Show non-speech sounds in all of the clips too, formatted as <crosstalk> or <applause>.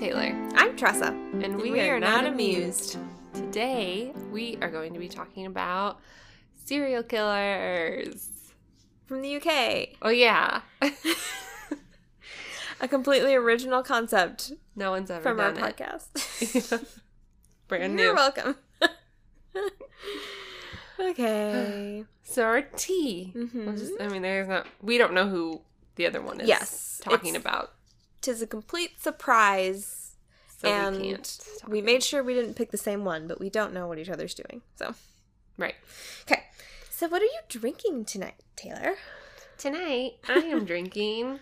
Taylor. I'm Tressa. And we, we are, are not not amused. Today, we are going to be talking about serial killers. From the UK. Oh, yeah. <laughs> A completely original concept no one's ever from our it. podcast. <laughs> Brand new. You're welcome. <laughs> okay. <sighs> So, our tea. Mhm. Just, I mean, there's not, we don't know who the other one is Yes, talking about. Tis a complete surprise. So, and we can't. We made sure we didn't pick the same one, but we don't know what each other's doing. So. Right. okay. So, what are you drinking tonight, Taylor? Tonight, I am <laughs> drinking.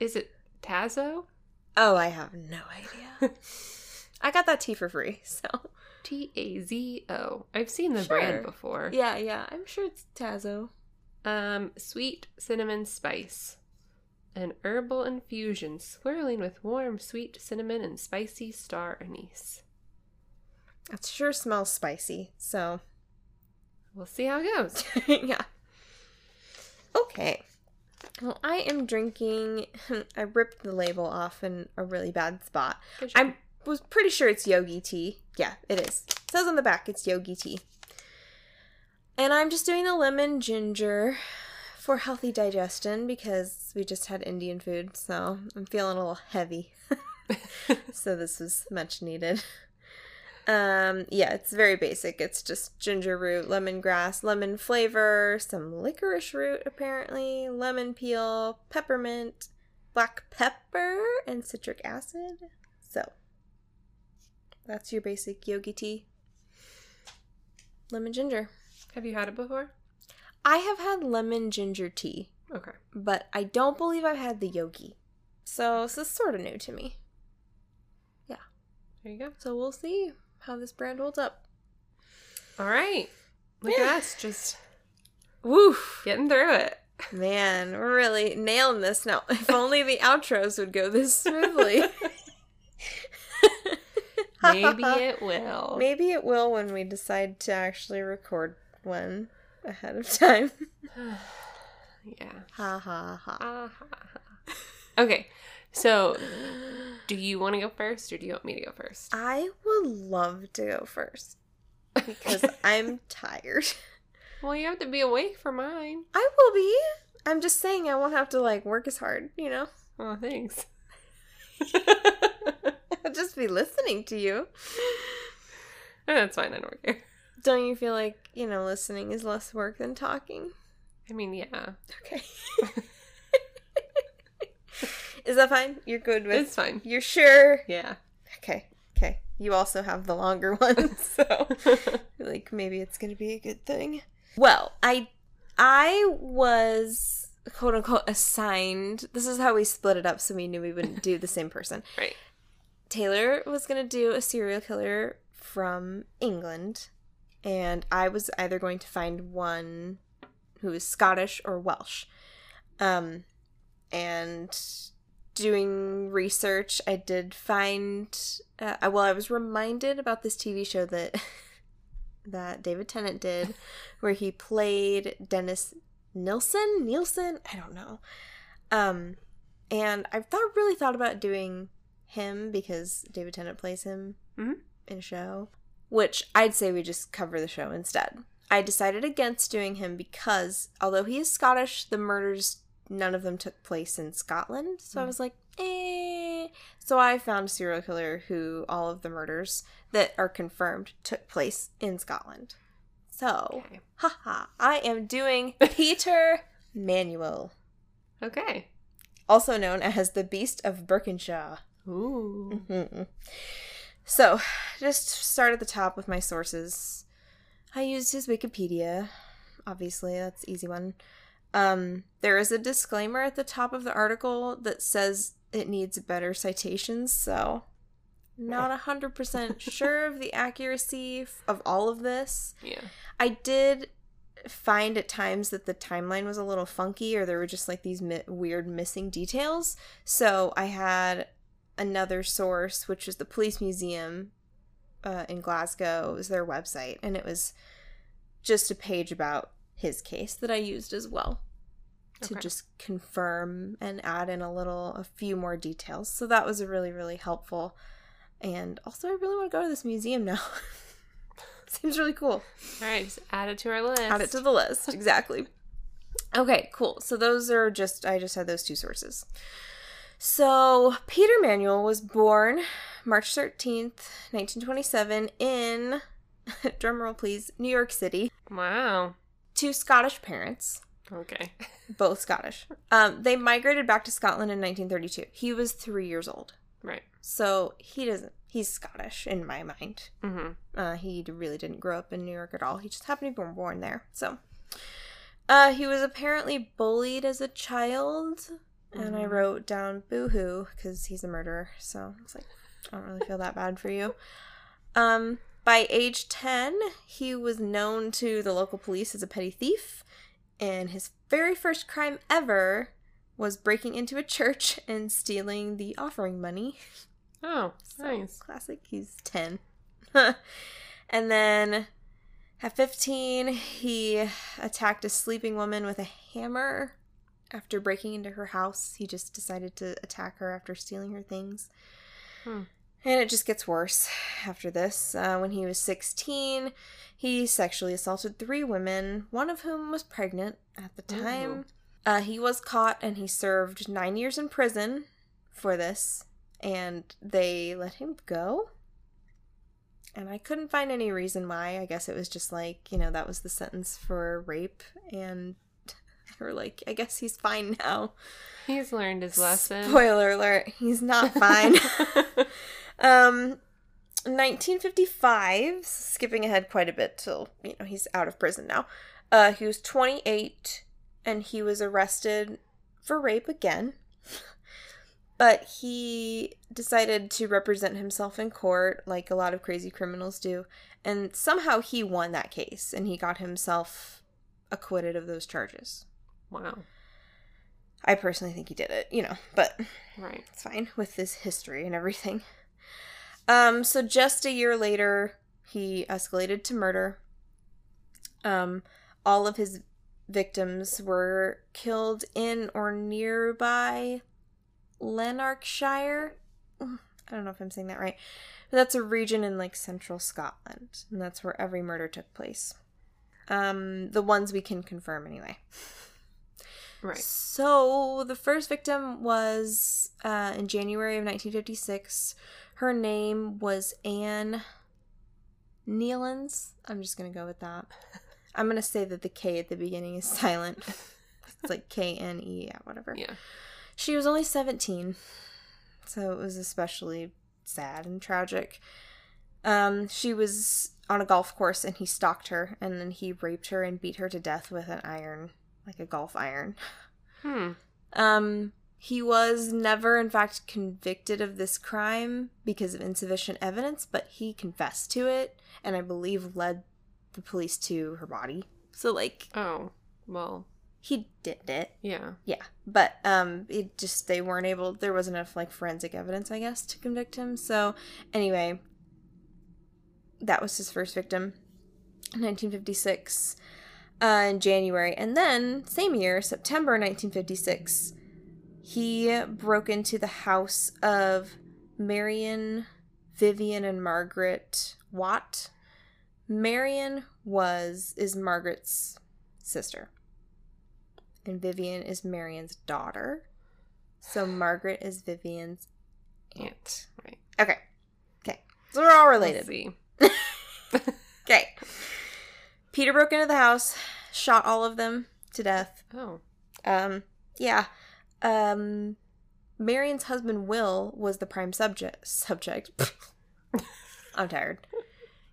Is it Tazo? Oh, I have no idea. <laughs> I got that tea for free, so T A Z O. I've seen the Sure. brand before. yeah, yeah. I'm sure it's Tazo. Um, sweet cinnamon spice. An herbal infusion swirling with warm sweet cinnamon and spicy star anise. It sure smells spicy. So, We'll see how it goes. <laughs> yeah. Okay. Well, I am drinking. <laughs> I ripped the label off in a really bad spot. I was pretty sure it's yogi tea. Yeah, it is. It says on the back it's yogi tea. And I'm just doing the lemon ginger for healthy digestion because we just had Indian food, so I'm feeling a little heavy. <laughs> so this was much needed. Um, yeah, it's very basic. It's just ginger root, lemongrass, lemon flavor, some licorice root apparently, lemon peel, peppermint, black pepper, and citric acid. So that's your basic yogi tea. Lemon ginger. Have you had it before? I have had lemon ginger tea, Okay. but I don't believe I've had the yogi. So this is sort of new to me. Yeah. There you go. So we'll see how this brand holds up. All right. Look Yeah. at us just Woof. getting through it. Man, we're really nailing this now. <laughs> If only the outros would go this smoothly. <laughs> Maybe it will. <laughs> Maybe it will when we decide to actually record one ahead of time. <laughs> yeah. ha ha ha. Ha, ha. Okay. So, do you want to go first or do you want me to go first? I would love to go first because <laughs> I'm tired. well, you have to be awake for mine. I will be. I'm just saying I won't have to like work as hard, you know? Oh, thanks. <laughs> I'll just be listening to you. That's fine. I don't care. Don't you feel like, you know, listening is less work than talking? I mean, yeah, Okay. <laughs> Is that fine? You're good with it's fine. You're sure? Yeah. Okay. Okay. You also have the longer <laughs> one, so <laughs> like maybe it's going to be a good thing. Well, I I was quote unquote assigned. This is how we split it up so we knew we wouldn't do the same person. right. Taylor was going to do a serial killer from England, and I was either going to find one who is Scottish or Welsh. Um, and doing research, I did find. Uh, well, I was reminded about this TV show that <laughs> that David Tennant did, <laughs> where he played Dennis Nilsson. Nielsen, I don't know. Um, and I've thought really thought about doing him because David Tennant plays him Mhm. in a show, which I'd say we just cover the show instead. I decided against doing him because although he is Scottish, the murders none of them took place in Scotland. So I Mm. was like, eh. So I found a serial killer who all of the murders that are confirmed took place in Scotland. So, Okay. haha, I am doing <laughs> Peter Manuel, Okay. also known as the Beast of Birkenshaw. Ooh. Mhm. So, just start at the top with my sources. I used his Wikipedia. Obviously, that's easy one. Um, there is a disclaimer at the top of the article that says it needs better citations, so not a 100% <laughs> sure of the accuracy of all of this. Yeah. I did find at times that the timeline was a little funky or there were just like these mi- weird missing details. So I had another source, which was the police museum uh, in Glasgow, it was their website, and it was just a page about his case that I used as well. to Okay. just confirm and add in a little, a few more details. So that was a really, really helpful. And also, I really want to go to this museum now. <laughs> Seems really cool. All right, just add it to our list. Add it to the list. Exactly. <laughs> Okay, cool. So those are just, I just had those two sources. So Peter Manuel was born March 13th, 1927, in, <laughs> drumroll please, New York City, Wow. to Scottish parents. Okay. <laughs> both Scottish. Um, they migrated back to Scotland in 1932. He was three years old, Right. so he doesn't. He's Scottish in my mind. Mm-hmm. Uh, he really didn't grow up in New York at all. He just happened to be born there. So, uh, he was apparently bullied as a child, and I Mhm. wrote down "boohoo" because he's a murderer. So I was like, I don't really feel that bad for you. Um, by age ten, he was known to the local police as a petty thief, and his very first crime ever was breaking into a church and stealing the offering money. Oh, So, nice. Classic. He's 10. <laughs> and then at 15, he attacked a sleeping woman with a hammer. After breaking into her house, he just decided to attack her after stealing her things. Hmm. And it just gets worse after this. Uh, when he was 16, he sexually assaulted three women, one of whom was pregnant at the time. Uh, he was caught and he served nine years in prison for this, and they let him go. And I couldn't find any reason why. I guess it was just like, you know, that was the sentence for rape, and or like, I guess he's fine now. He's learned his lesson. Spoiler alert, he's not fine. <laughs> um, 1955, skipping ahead quite a bit till, you know, he's out of prison now. Uh, he was 28 and he was arrested for rape again. But he decided to represent himself in court like a lot of crazy criminals do. And somehow he won that case and he got himself acquitted of those charges. Wow. I personally think he did it, you know, but Right. it's fine with his history and everything. Um, so just a year later, he escalated to murder. Um, all of his victims were killed in or nearby Lanarkshire. I don't know if I'm saying that right. But that's a region in like central Scotland, and that's where every murder took place. Um, the ones we can confirm anyway. Right. So the first victim was uh, in January of 1956. Her name was Anne Kneilands. I'm just gonna go with that. <laughs> I'm gonna say that the K at the beginning is silent. It's like K N E, yeah, whatever. Yeah. She was only 17, so it was especially sad and tragic. Um, she was on a golf course and he stalked her, and then he raped her and beat her to death with an iron, like a golf iron. Hmm. Um, he was never, in fact, convicted of this crime because of insufficient evidence, but he confessed to it, and I believe led the police to her body. So, like, Oh. Well. he did it. Yeah. Yeah, but um, it just they weren't able. There wasn't enough like forensic evidence, I guess, to convict him. So anyway, that was his first victim, 1956, uh, in January, and then same year, September 1956, he broke into the house of Marion, Vivian, and Margaret Watt. Marion was is Margaret's sister and Vivian is Marion's daughter. So Margaret is Vivian's aunt. Right. Okay. Okay. So we're all related. <laughs> Okay. Peter broke into the house, shot all of them to death. Oh. Um, yeah. Um, Marion's husband Will was the prime subject. Subject. <laughs> I'm tired.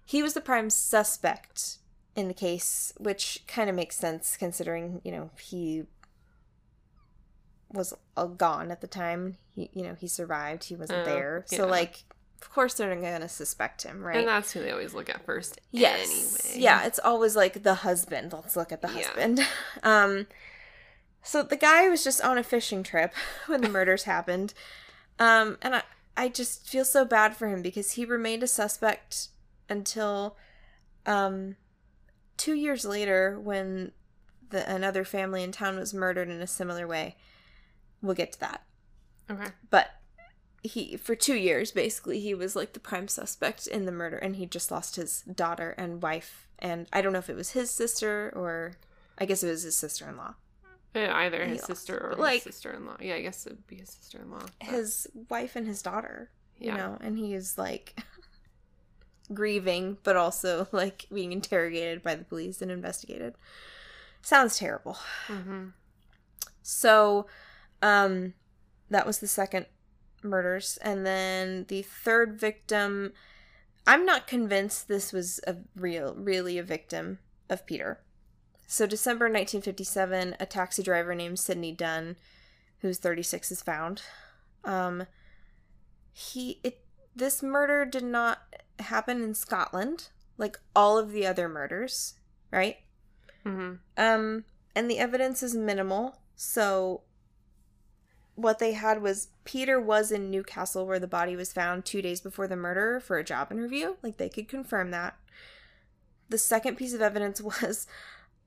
He was the prime suspect in the case, which kind of makes sense considering you know he was uh, gone at the time. He, you know, he survived. He wasn't Oh, there, so like, of course they're gonna suspect him, right? And that's who they always look at first. Yes. Anyway. Yeah, it's always like the husband. Let's look at the Yeah. husband. <laughs> Um so the guy was just on a fishing trip <laughs> when the murders happened. Um and I I just feel so bad for him because he remained a suspect until um 2 years later when the, another family in town was murdered in a similar way. We'll get to that. Okay. But he for 2 years basically he was like the prime suspect in the murder and he just lost his daughter and wife and I don't know if it was his sister or I guess it was his sister-in-law. Yeah, either He his lost. sister or like- his sister-in-law. Yeah, I guess it'd be his sister-in-law. but- His wife and his daughter, you Yeah. know, and he is like <laughs> grieving but also like being interrogated by the police and investigated. Sounds terrible. Mhm. So, um, that was the second murders, and then the third victim. I'm not convinced this was a real, really a victim of Peter. So, December 1957, a taxi driver named Sydney Dunn, who's 36, is found. Um, he it this murder did not happen in Scotland like all of the other murders, right? Mm-hmm. Um, and the evidence is minimal. So, what they had was Peter was in Newcastle where the body was found two days before the murder for a job interview. Like, they could confirm that. The second piece of evidence <laughs> was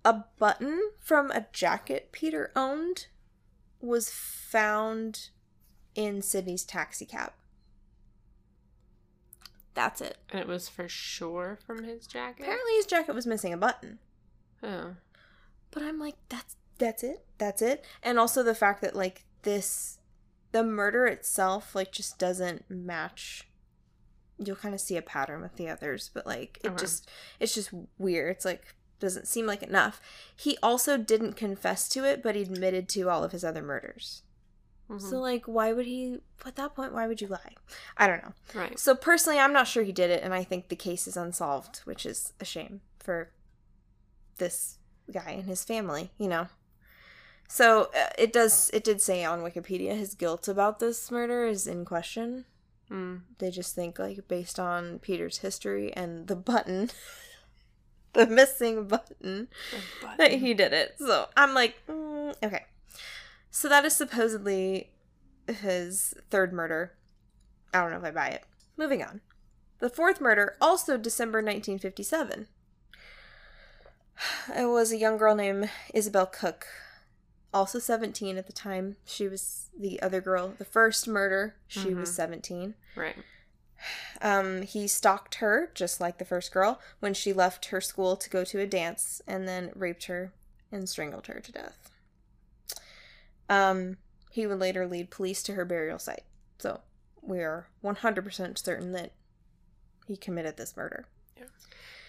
a button from a jacket Peter owned was found in Sydney's taxi cab. That's it. And it was for sure from his jacket. Apparently, his jacket was missing a button. Oh. But I'm like, that's that's it. That's it. And also the fact that like this the murder itself like just doesn't match you'll kind of see a pattern with the others, but like it Okay. just it's just weird. It's like doesn't seem like enough. He also didn't confess to it, but he admitted to all of his other murders. Mhm. So like why would he at that point why would you lie? I don't know. right. So personally, I'm not sure he did it, and I think the case is unsolved, which is a shame for this guy and his family. You know. So uh, it does. It did say on Wikipedia his guilt about this murder is in question. Mm. They just think like based on Peter's history and the button, <laughs> the missing button, A that he did it. So I'm like, mm, okay. So that is supposedly his third murder. I don't know if I buy it. Moving on. The fourth murder, also December 1957. <sighs> It was a young girl named Isabelle Cooke, also 17 at the time. She was the other girl. The first murder, she was Mhm. 17. Right. Um, he stalked her, just like the first girl, when she left her school to go to a dance, and then raped her and strangled her to death. Um, he would later lead police to her burial site. So we are 100% certain that he committed this murder.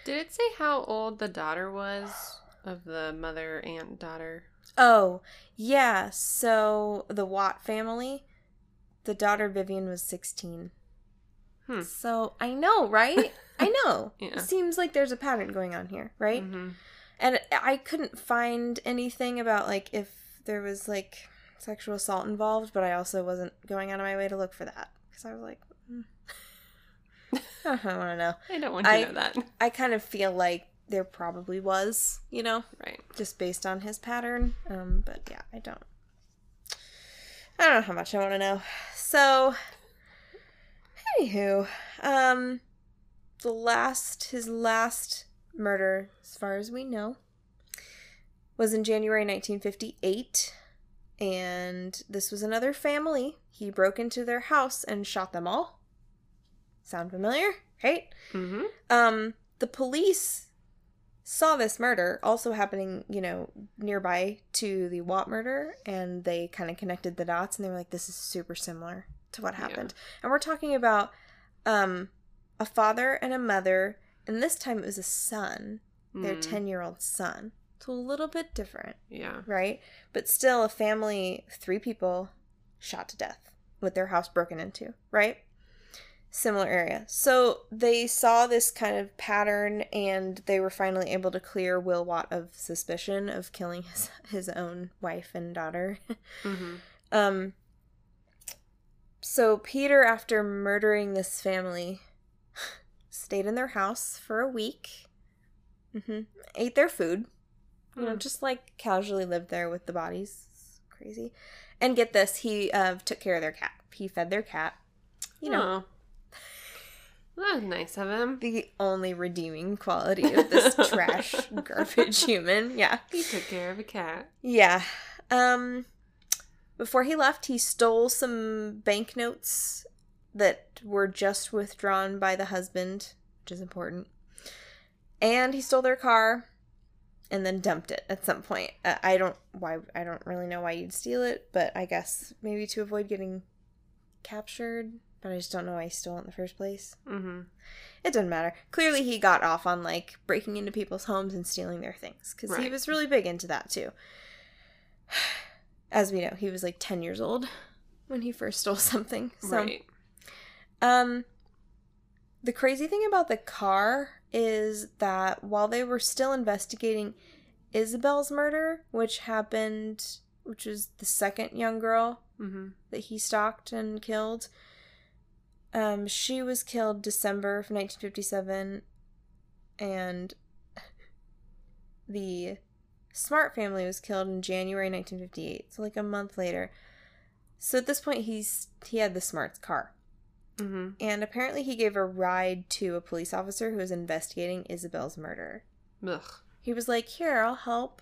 Did it say how old the daughter was of the mother, aunt, daughter? Oh, yeah. So the Watt family, the daughter Vivian was 16. Hmm. So I know, right? <laughs> I know. Yeah. It seems like there's a pattern going on here, right? Mhm. And I couldn't find anything about like if there was like sexual assault involved, but I also wasn't going out of my way to look for that because I was like, mm. <laughs> I don't want to know. I don't want to know that. I kind of feel like there probably was, you know, Right. just based on his pattern. Um, but yeah, I don't. I don't know how much I want to know. So, anywho, um, the last his last murder, as far as we know, was in January 1958, and this was another family. He broke into their house and shot them all. Sound familiar? Right? Mm-hmm. Um, the police saw this murder also happening, you know, nearby to the Watt murder, and they kind of connected the dots, and they were like, "This is super similar to what Yeah. happened." And we're talking about um, a father and a mother, and this time it was a son, their Mm. ten-year-old son. So a little bit different, Yeah. right? But still, a family, three people, shot to death with their house broken into, right? Similar area. So they saw this kind of pattern and they were finally able to clear Will Watt of suspicion of killing his, his own wife and daughter. Mm-hmm. Um so Peter after murdering this family stayed in their house for a week. hmm Ate their food. You know, Hmm. just like casually lived there with the bodies. It's crazy. And get this, he uh, took care of their cat. He fed their cat. You know, Well, that was nice of him. The only redeeming quality of this <laughs> trash garbage human. Yeah. He took care of a cat. Yeah. Um before he left, he stole some banknotes that were just withdrawn by the husband, which is important. And he stole their car and then dumped it at some point. Uh, I don't why I don't really know why you'd steal it, but I guess maybe to avoid getting captured. But I just don't know why he stole it in the first place. Mm-hmm. It doesn't matter. Clearly, he got off on like breaking into people's homes and stealing their things because he was really big into that too. As we know, he was like ten years old when he first stole <laughs> something. So, right. um, the crazy thing about the car is that while they were still investigating Isabelle's murder, which happened, which was the second young girl Mm-hmm. that he stalked and killed. Um, she was killed December of 1957, and the Smart family was killed in January 1958, so like a month later. So at this point, he's he had the Smart's car, Mm-hmm. and apparently he gave a ride to a police officer who was investigating Isabelle's murder. Ugh. He was like, "Here, I'll help."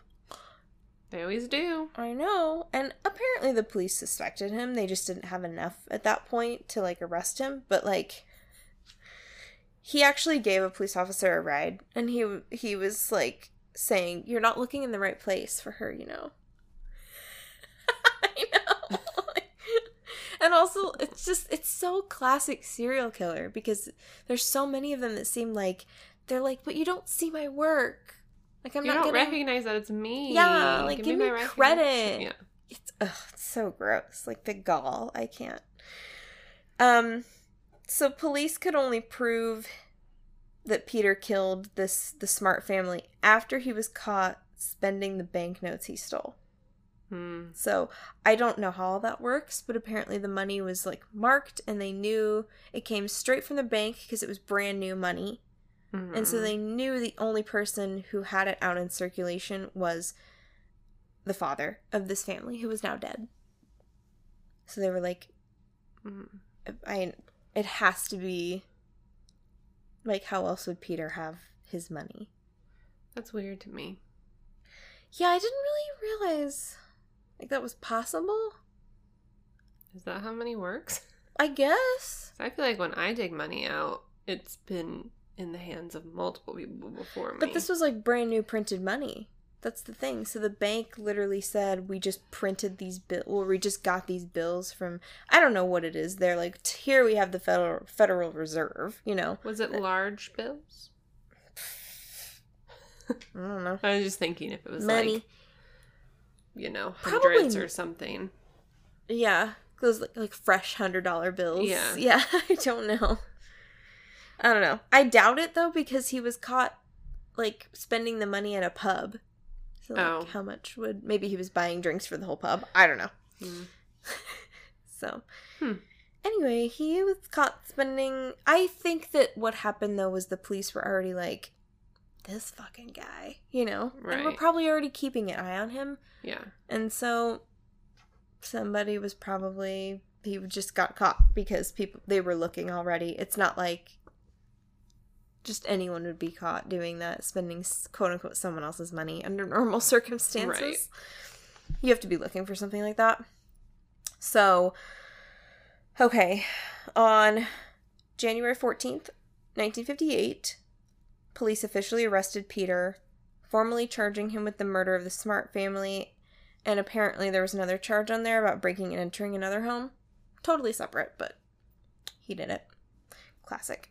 They always do. I know. And apparently the police suspected him. They just didn't have enough at that point to like arrest him, but like he actually gave a police officer a ride and he he was like saying, "You're not looking in the right place for her, you know." <laughs> I know. <laughs> and also it's just it's so classic serial killer because there's so many of them that seem like they're like, "But you don't see my work." Like I'm you not don't gonna recognize that it's me. Yeah, like, give me my credit. Yeah. it's ugh, it's so gross. Like the gall, I can't. Um, so police could only prove that Peter killed this the Smart family after he was caught spending the banknotes he stole. Hmm. So I don't know how all that works, but apparently the money was like marked, and they knew it came straight from the bank because it was brand new money. And so Mhm. they knew the only person who had it out in circulation was the father of this family who was now dead. So they were like, Mhm. I it has to be like how else would Peter have his money? That's weird to me. Yeah, I didn't really realize like that was possible. Is that how money works? I guess. I feel like when I dig money out, it's been in the hands of multiple people before me. But this was like brand new printed money. That's the thing. So the bank literally said we just printed these bills, or we just got these bills from I don't know what it is. They're like here we have the federal Federal Reserve. You know, was it uh, large bills? I don't know <laughs> I was just thinking if it was money. like you know Probably hundreds n- or something. Yeah, those like, like fresh hundred dollar bills. Yeah. <laughs> yeah. I don't know. I don't know. I doubt it though because he was caught like spending the money at a pub. So like, Oh. how much would maybe he was buying drinks for the whole pub? I don't know. Hmm. <laughs> So, Hmm. anyway, he was caught spending. I think that what happened though was the police were already like, this fucking guy, you know, and we're probably already keeping an eye on him, Yeah. and so somebody was probably he just got caught because people they were looking already. It's not like just anyone would be caught doing that, spending quote unquote someone else's money under <laughs> normal circumstances. Right. You have to be looking for something like that. So, okay, on January 14th, 1958, police officially arrested Peter, formally charging him with the murder of the Smart family, and apparently there was another charge on there about breaking and entering another home. Totally separate, but he did it. Classic.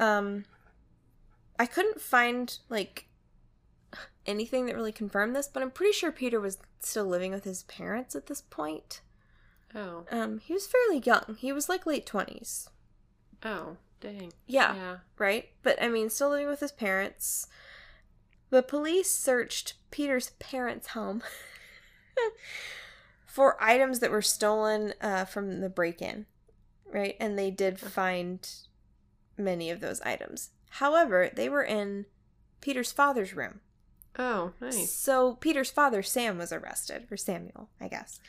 Um I couldn't find like anything that really confirmed this, but I'm pretty sure Peter was still living with his parents at this point. Oh. Um he was fairly young. He was like late 20s. Oh. Dang. Yeah. Yeah. right? But I mean, still living with his parents. The police searched Peter's parents' home <laughs> for items that were stolen uh, from the break in, right? And they did find many of those items. However, they were in Peter's father's room. Oh, nice. So Peter's father, Sam, was arrested, or Samuel, I guess.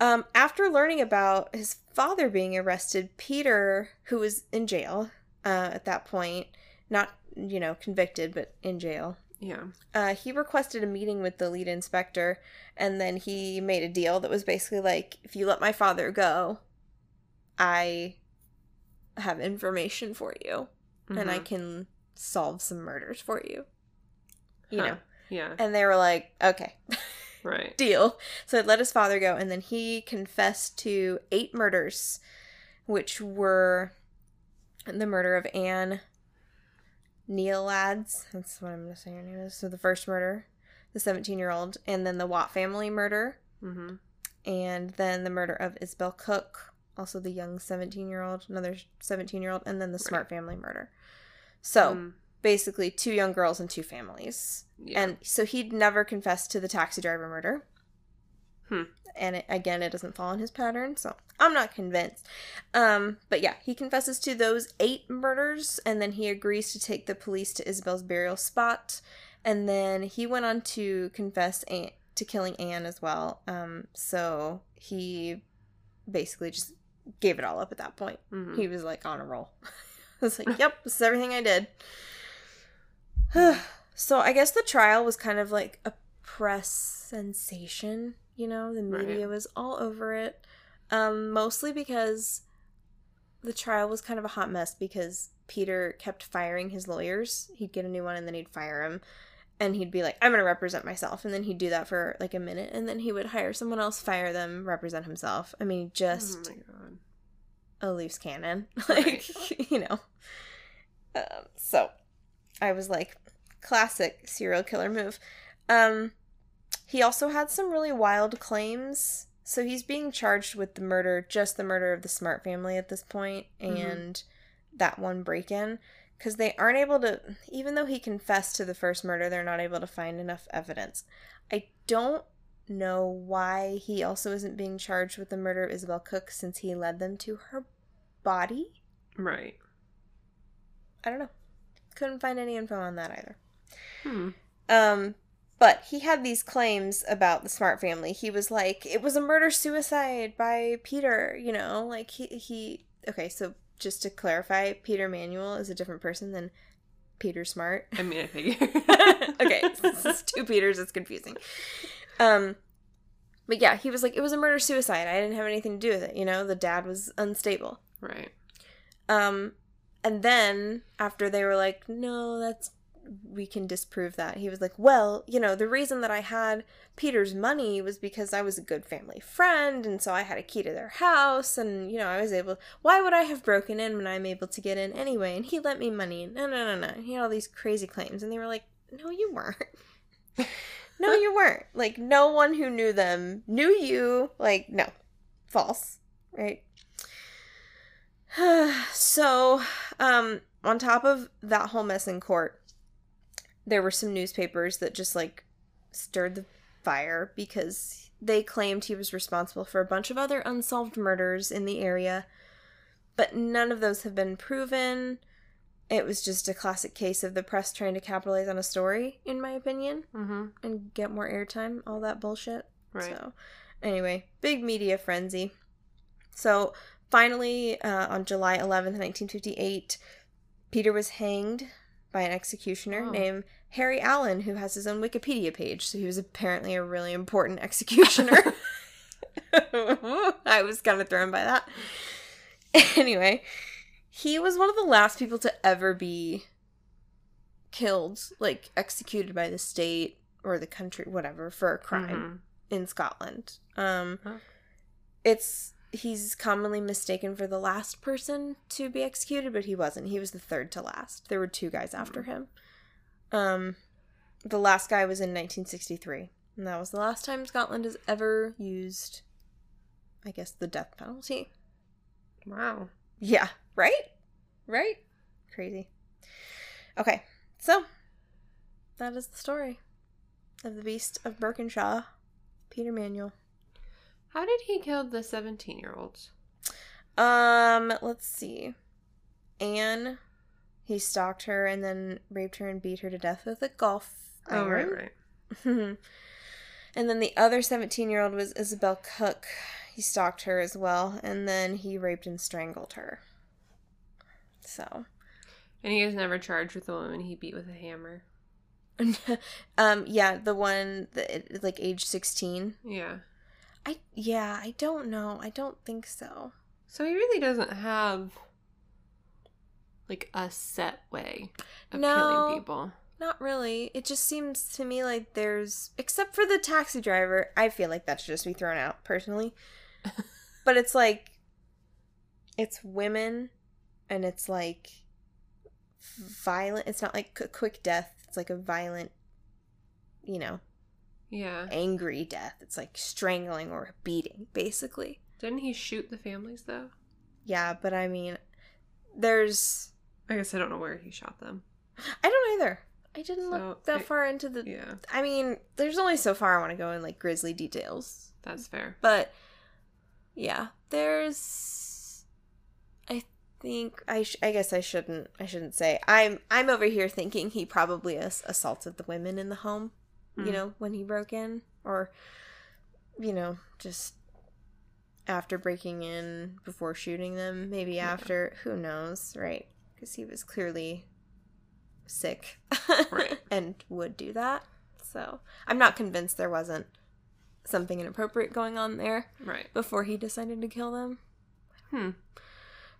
Um, after learning about his father being arrested, Peter, who was in jail uh, at that point, not, you know, convicted, but in jail, Yeah. uh, he requested a meeting with the lead inspector, and then he made a deal that was basically like, if you let my father go, I have information for you, and I Mhm. can solve some murders for you. You Huh. know, Yeah. and they were like, okay, Right. <laughs> deal. So let his father go, and then he confessed to eight murders, which were the murder of Anne Kneilands. That's what I'm going to say her name is. So the first murder, the 17 year old, and then the Watt family murder, Mm-hmm. and then the murder of Isabelle Cooke, also the young 17 year old, another 17 year old, and then the Smart family murder. So Mm. basically, two young girls and two families. yeah. And so he'd never confessed to the taxi driver murder. Hmm. And it, again, it doesn't fall in his pattern, so I'm not convinced. Um, but yeah, he confesses to those eight murders, and then he agrees to take the police to Isabelle's burial spot. And then he went on to confess to killing Anne as well. Um, so he basically just gave it all up at that point. Mhm. He was like on a roll. <laughs> I was like, yep, this is everything I did. <sighs> so I guess the trial was kind of like a press sensation, you know, the media Right. was all over it. Um, mostly because the trial was kind of a hot mess because Peter kept firing his lawyers. He'd get a new one and then he'd fire him. And he'd be like, I'm going to represent myself. And then he'd do that for like a minute. And then he would hire someone else, fire them, represent himself. I mean, just Oh a loose cannon. <laughs> Right. Like, <laughs> you know. Um, so I was like, classic serial killer move. Um, he also had some really wild claims. So he's being charged with the murder, just the murder of the Smart family at this point, Mhm. and that one break in. Because they aren't able to, even though he confessed to the first murder, they're not able to find enough evidence. I don't know why he also isn't being charged with the murder of Isabelle Cooke since he led them to her body. Right. I don't know. Couldn't find any info on that either. Hmm. Um, but he had these claims about the Smart family. He was like, it was a murder suicide by Peter, you know, like he he okay, so just to clarify, Peter Manuel is a different person than Peter Smart. I mean, I figure. <laughs> okay, this <laughs> is two Peters, it's confusing. Um but yeah, he was like, it was a murder suicide. I didn't have anything to do with it, you know, the dad was unstable. Right. Um, and then after they were like, no, that's we can disprove that. He was like, well, you know, the reason that I had Peter's money was because I was a good family friend, and so I had a key to their house, and you know, I was able. Why would I have broken in when I'm able to get in anyway? And he lent me money. and No, no, no, no. He had all these crazy claims, and they were like, no, you weren't. <laughs> no, you weren't. Like no one who knew them knew you. Like no, false, right? <sighs> so, um, on top of that whole mess in court, there were some newspapers that just like stirred the fire because they claimed he was responsible for a bunch of other unsolved murders in the area, but none of those have been proven. It was just a classic case of the press trying to capitalize on a story, in my opinion, Mm-hmm. and get more airtime, all that bullshit. Right. So, anyway, big media frenzy. So, finally, uh, on July 11th, 1958, Peter was hanged by an executioner Oh. named Harry Allen, who has his own Wikipedia page. So, he was apparently a really important <laughs> executioner. <laughs> <laughs> I was kind of thrown by that. Anyway, he was one of the last people to ever be killed, like executed by the state or the country, whatever, for a crime Mhm. in Scotland. Um, Huh. it's he's commonly mistaken for the last person to be executed, but he wasn't. He was the third to last. There were two guys after him. Um, the last guy was in 1963, and that was the last time Scotland has ever used, I guess, the death penalty. Wow. Yeah, right? Right? Crazy. Okay, so that is the story of the Beast of Birkenshaw, Peter Manuel. How did he kill the 17 year olds? Um, let's see. Anne, he stalked her and then raped her and beat her to death with a golf Oh, right, right. <laughs> and then the other 17 year old was Isabelle Cooke. he stalked her as well, and then he raped and strangled her. So, And he was never charged with the woman he beat with a hammer. <laughs> um, yeah, the one that like age sixteen. Yeah. I yeah, I don't know. I don't think so. So he really doesn't have like a set way of No. killing people. Not really. It just seems to me like there's, except for the taxi driver, I feel like that should just be thrown out personally. <laughs> but it's like, it's women, and it's like violent. It's not like a quick death. It's like a violent, you know, Yeah. angry death. It's like strangling or beating, basically. Didn't he shoot the families though? Yeah, but I mean, there's. I guess I don't know where he shot them. I don't either. I didn't So, look that it- far into the. Yeah, I mean, there's only so far I want to go in like grisly details. that's fair. But yeah, there's I think I sh- I guess I shouldn't I shouldn't say. I'm I'm over here thinking he probably ass- assaulted the women in the home, you Mhm. know, when he broke in or you know, just after breaking in before shooting them, maybe Yeah. after, who knows, right? Cuz he was clearly sick Right. <laughs> and would do that. So, I'm not convinced there wasn't something inappropriate going on there Right. before he decided to kill them. Hmm.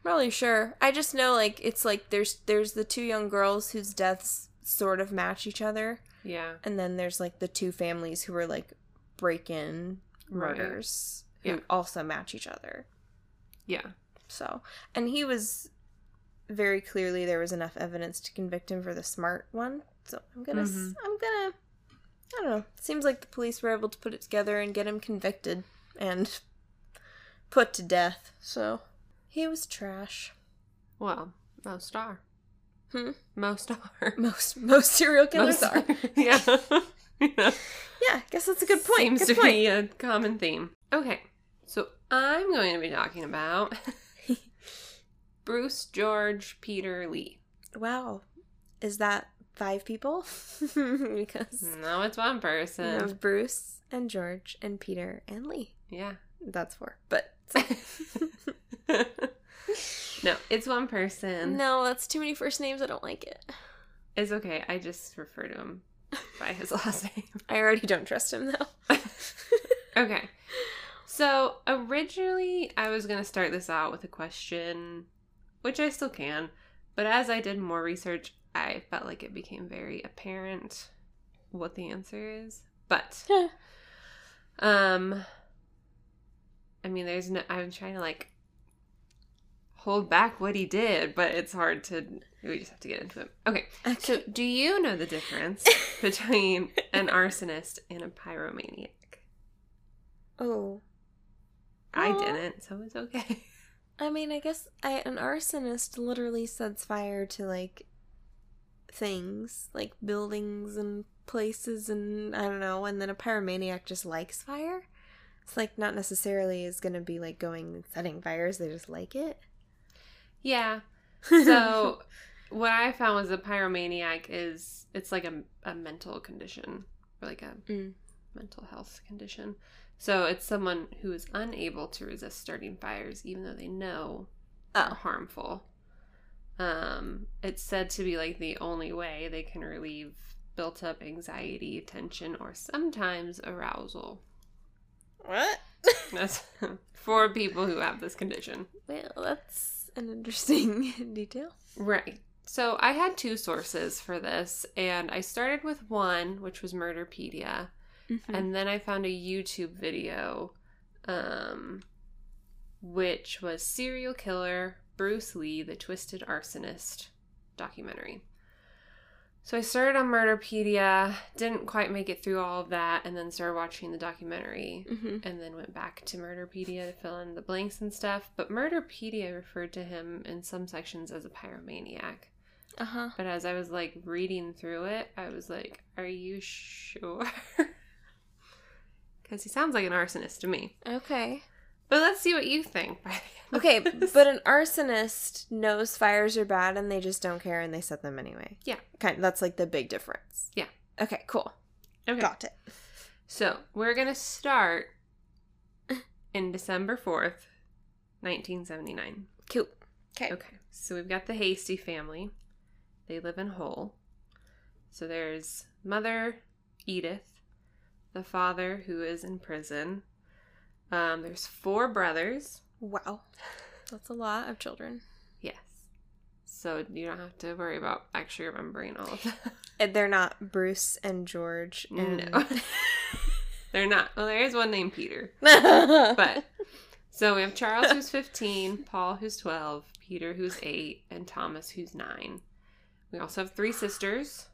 Not really sure. I just know like it's like there's there's the two young girls whose deaths sort of match each other, Yeah. and then there's like the two families who were like break-in Right. murders who also match each other. Yeah. So, and he was very clearly there was enough evidence to convict him for the smart one. So I'm gonna s Mhm. I'm gonna I don't know. Seems like the police were able to put it together and get him convicted and put to death. So he was trash. Well, most are. Hmm? Most are. <laughs> Most most serial killers Most are. <laughs> yeah. <laughs> yeah. Yeah, I guess that's a good point. Seems good to point. be a common theme. Okay, so I'm going to be talking about Bruce George Peter Lee. Wow. Is that five people? because No, it's one person. have Bruce and George and Peter and Lee. Yeah. That's four. But no, it's one person. no, that's too many first names. I don't like it. It's okay. I just refer to him by his last <laughs> name. I already don't trust him though. <laughs> Okay. <laughs> So originally, I was going to start this out with a question, which I still can, but as I did more research, I felt like it became very apparent what the answer is. But, um, I mean, there's no, I'm trying to like hold back what he did, but it's hard to, we just have to get into it. Okay. So, do you know the difference <laughs> between an arsonist and a pyromaniac? oh, I Well- didn't, so it's okay. I mean, I guess I, an arsonist literally sets fire to like things, like buildings and places, and I don't know. And then a pyromaniac just likes fire. It's like not necessarily is gonna be like going and setting fires. They just like it. Yeah. <laughs> So, what I found was a pyromaniac is it's like a, a mental condition or like a Mm. mental health condition. So, it's someone who is unable to resist starting fires even though they know are oh, harmful. Um, it's said to be like the only way they can relieve built up anxiety, tension, or sometimes arousal. what? That's <laughs> for people who have this condition. well, that's an interesting <laughs> detail. Right. So I had two sources for this, and I started with one, which was Murderpedia, Mm-hmm. and then I found a YouTube video, um, which was Serial Killer Bruce Lee, the Twisted Arsonist documentary. So I started on Murderpedia, didn't quite make it through all of that, and then started watching the documentary hmm and then went back to Murderpedia to fill in the blanks and stuff. But Murderpedia referred to him in some sections as a pyromaniac. Uh huh. But as I was like reading through it, I was like, "Are you sure?" <laughs> Because he sounds like an arsonist to me. Okay. But let's see what you think. by the end of Okay, but an arsonist knows fires are bad and they just don't care and they set them anyway. Yeah. Kind that's like the big difference. Yeah. Okay, cool. okay. Got it. So we're gonna start <laughs> in December 4th, 1979. Cute. Okay. Okay, so we've got the Hastie family. They live in Hull. So there's mother Edith, the father who is in prison. Um, there's four brothers. Wow. That's a lot of children. Yes. So you don't have to worry about actually remembering all of them. <laughs> They're not Bruce and George. And... No. <laughs> <laughs> They're not. Well, there is one named Peter. But so we have Charles who's 15, Paul who's 12, Peter who's 8, and Thomas who's 9. We also have three sisters.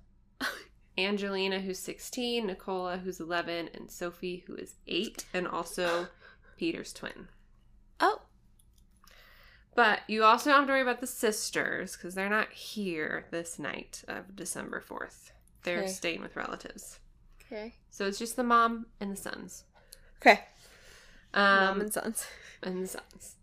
Angelina who's 16, Nicola who's 11, and Sophie who is 8 and also Peter's twin. oh, But you also don't have to worry about the sisters because they're not here this night of December 4th. They're Okay. staying with relatives. okay. So it's just the mom and the sons. Okay. Um, Mom and sons. and the sons.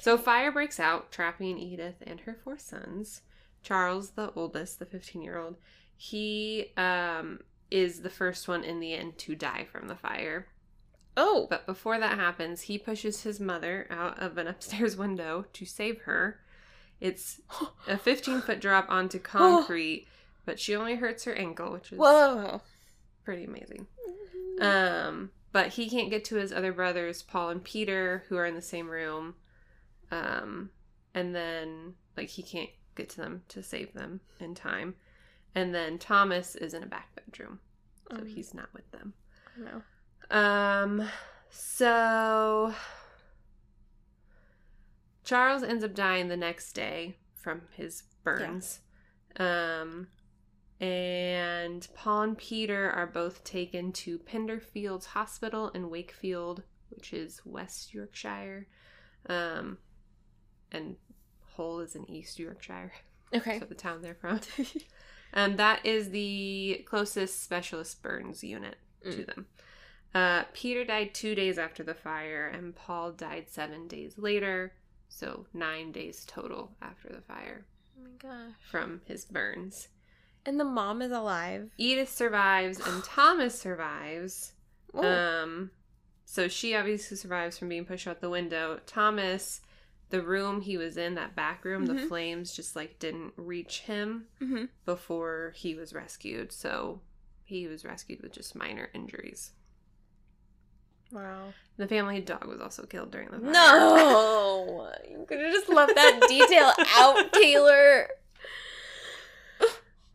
So fire breaks out, trapping Edith and her four sons. Charles, the oldest, the 15 year old, he um, is the first one in the end to die from the fire. Oh. But before that happens, he pushes his mother out of an <laughs> upstairs window to save her. It's <gasps> a 15 foot drop onto <gasps> concrete, but she only hurts her ankle, which is Whoa. pretty amazing. Um, but he can't get to his other brothers, Paul and Peter, who are in the same room. Um, and then like he can't get to them to save them in time. And then Thomas is in a back bedroom, so Um, he's not with them. no. Um, so Charles ends up dying the next day from his burns. Yeah. Um, and Paul and Peter are both taken to Pinderfields Hospital in Wakefield, which is West Yorkshire. Um, and Hull is in East Yorkshire, Okay. so the town they're from. And <laughs> that is the closest specialist burns unit to Mm. them. Uh, Peter died two days after the fire, and Paul died seven days later. So nine days total after the fire Oh my gosh. from his burns. And the mom is alive. Edith survives, and <gasps> Thomas survives. Oh. Um, so she obviously survives from being pushed out the window. Thomas, the room he was in, that back room, the Mhm. flames just like didn't reach him hmm before he was rescued. So he was rescued with just minor injuries. Wow. The family dog was also killed during the fire. No. <laughs> you could have just left that detail out, <laughs> Taylor.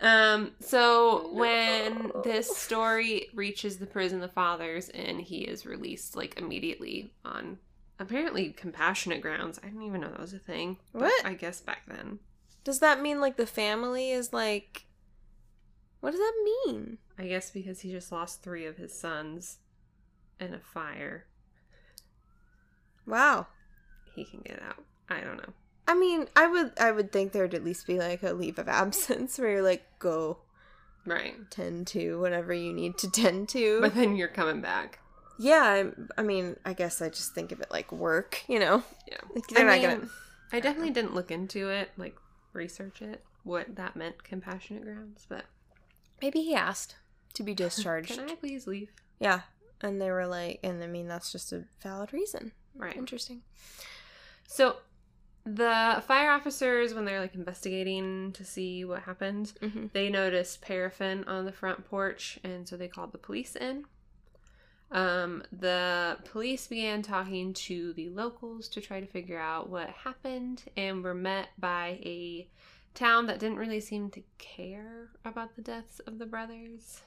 Um, so No. when this story reaches the prison, the father's and he is released like immediately on apparently compassionate grounds. I didn't even know that was a thing. but What? I guess back then. Does that mean like the family is like What does that mean? I guess because he just lost three of his sons in a fire, Wow. he can get out. I don't know. I mean, I would I would think there'd at least be like a leave of absence <laughs> where you're like go Right. tend to whatever you need to <laughs> tend to. But then you're coming back. yeah, I, I mean, I guess I just think of it like work, you know. Yeah. Like they're I not mean, gonna. I definitely didn't look into it, like research it, what that meant, compassionate grounds, but Maybe he asked to be <laughs> discharged. can I please leave? Yeah, and they were like, and I mean that's just a valid reason. Right. Interesting. So the fire officers, when they're like investigating to see what happened, Mm-hmm. they noticed paraffin on the front porch, and so they called the police in. Um, the police began talking to the locals to try to figure out what happened, and were met by a town that didn't really seem to care about the deaths of the brothers.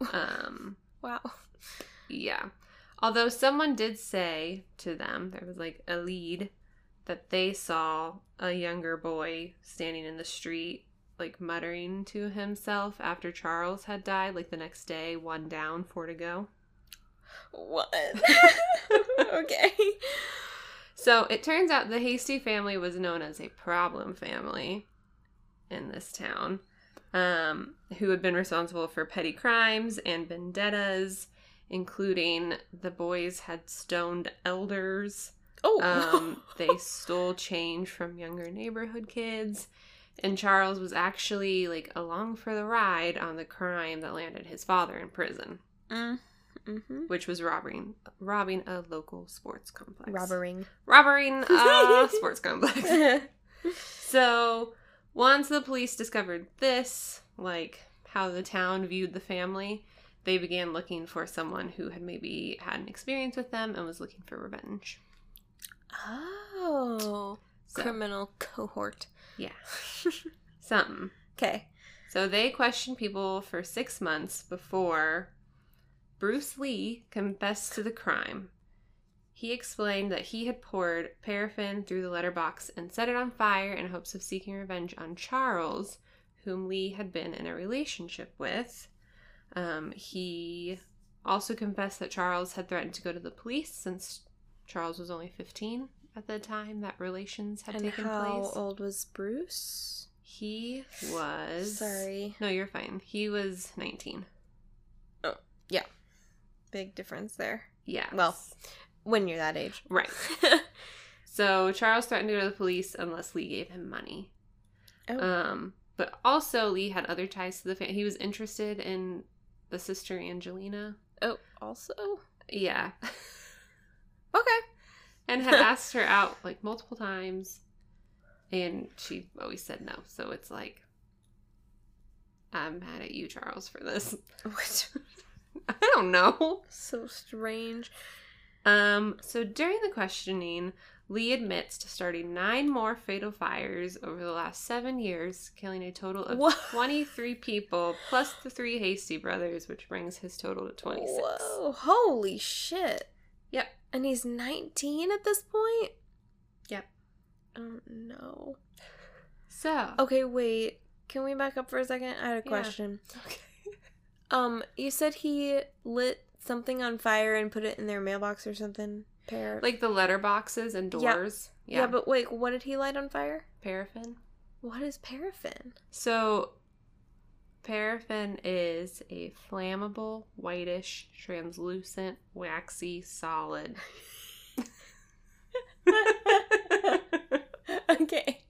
<laughs> Um, Wow. Yeah. Although someone did say to them, there was like a lead that they saw a younger boy standing in the street, like muttering to himself after Charles had died, like the next day, one down, four to go. What? <laughs> okay. So it turns out the Hastie family was known as a problem family in this town, um, who had been responsible for petty crimes and vendettas, including the boys had stoned elders. Oh. Um, <laughs> they stole change from younger neighborhood kids. And Charles was actually like along for the ride on the crime that landed his father in prison. Mm. Mm-hmm. which was robbing robbing a local sports complex. Robbering. Robbing a <laughs> sports complex. <laughs> So, once the police discovered this, like how the town viewed the family, they began looking for someone who had maybe had an experience with them and was looking for revenge. oh. So, Criminal cohort. yeah, <laughs> something. Okay. So they questioned people for six months before Bruce Lee confessed to the crime. He explained that he had poured paraffin through the letterbox and set it on fire in hopes of seeking revenge on Charles, whom Lee had been in a relationship with. Um, he also confessed that Charles had threatened to go to the police since Charles was only 15 at the time that relations had and taken how place. How old was Bruce? He was. Sorry. No, you're fine. He was 19. Oh, yeah. Big difference there. Yeah. Well, When you're that age. right. <laughs> So Charles threatened to go to the police unless Lee gave him money. oh. Um, but also Lee had other ties to the family. He was interested in the sister Angelina. oh, also? Yeah. <laughs> Okay. and had <laughs> asked her out like multiple times and she always said no. So it's like I'm mad at you, Charles, for this. What? <laughs> I don't know. so strange. Um, so during the questioning, Lee admits to starting nine more fatal fires over the last seven years, killing a total of What? 23 people, plus the three Hastie brothers, which brings his total to 26. Whoa. Holy shit. Yep. And he's 19 at this point? Yep. Oh, no. So, Okay, wait. Can we back up for a second? I had a Yeah. question. okay. Um, you said he lit something on fire and put it in their mailbox or something? Par- like the letter boxes and Yeah. doors. yeah. but wait, what did he light on fire? paraffin. What is paraffin? So, paraffin is a flammable, whitish, translucent, waxy solid. <laughs> okay.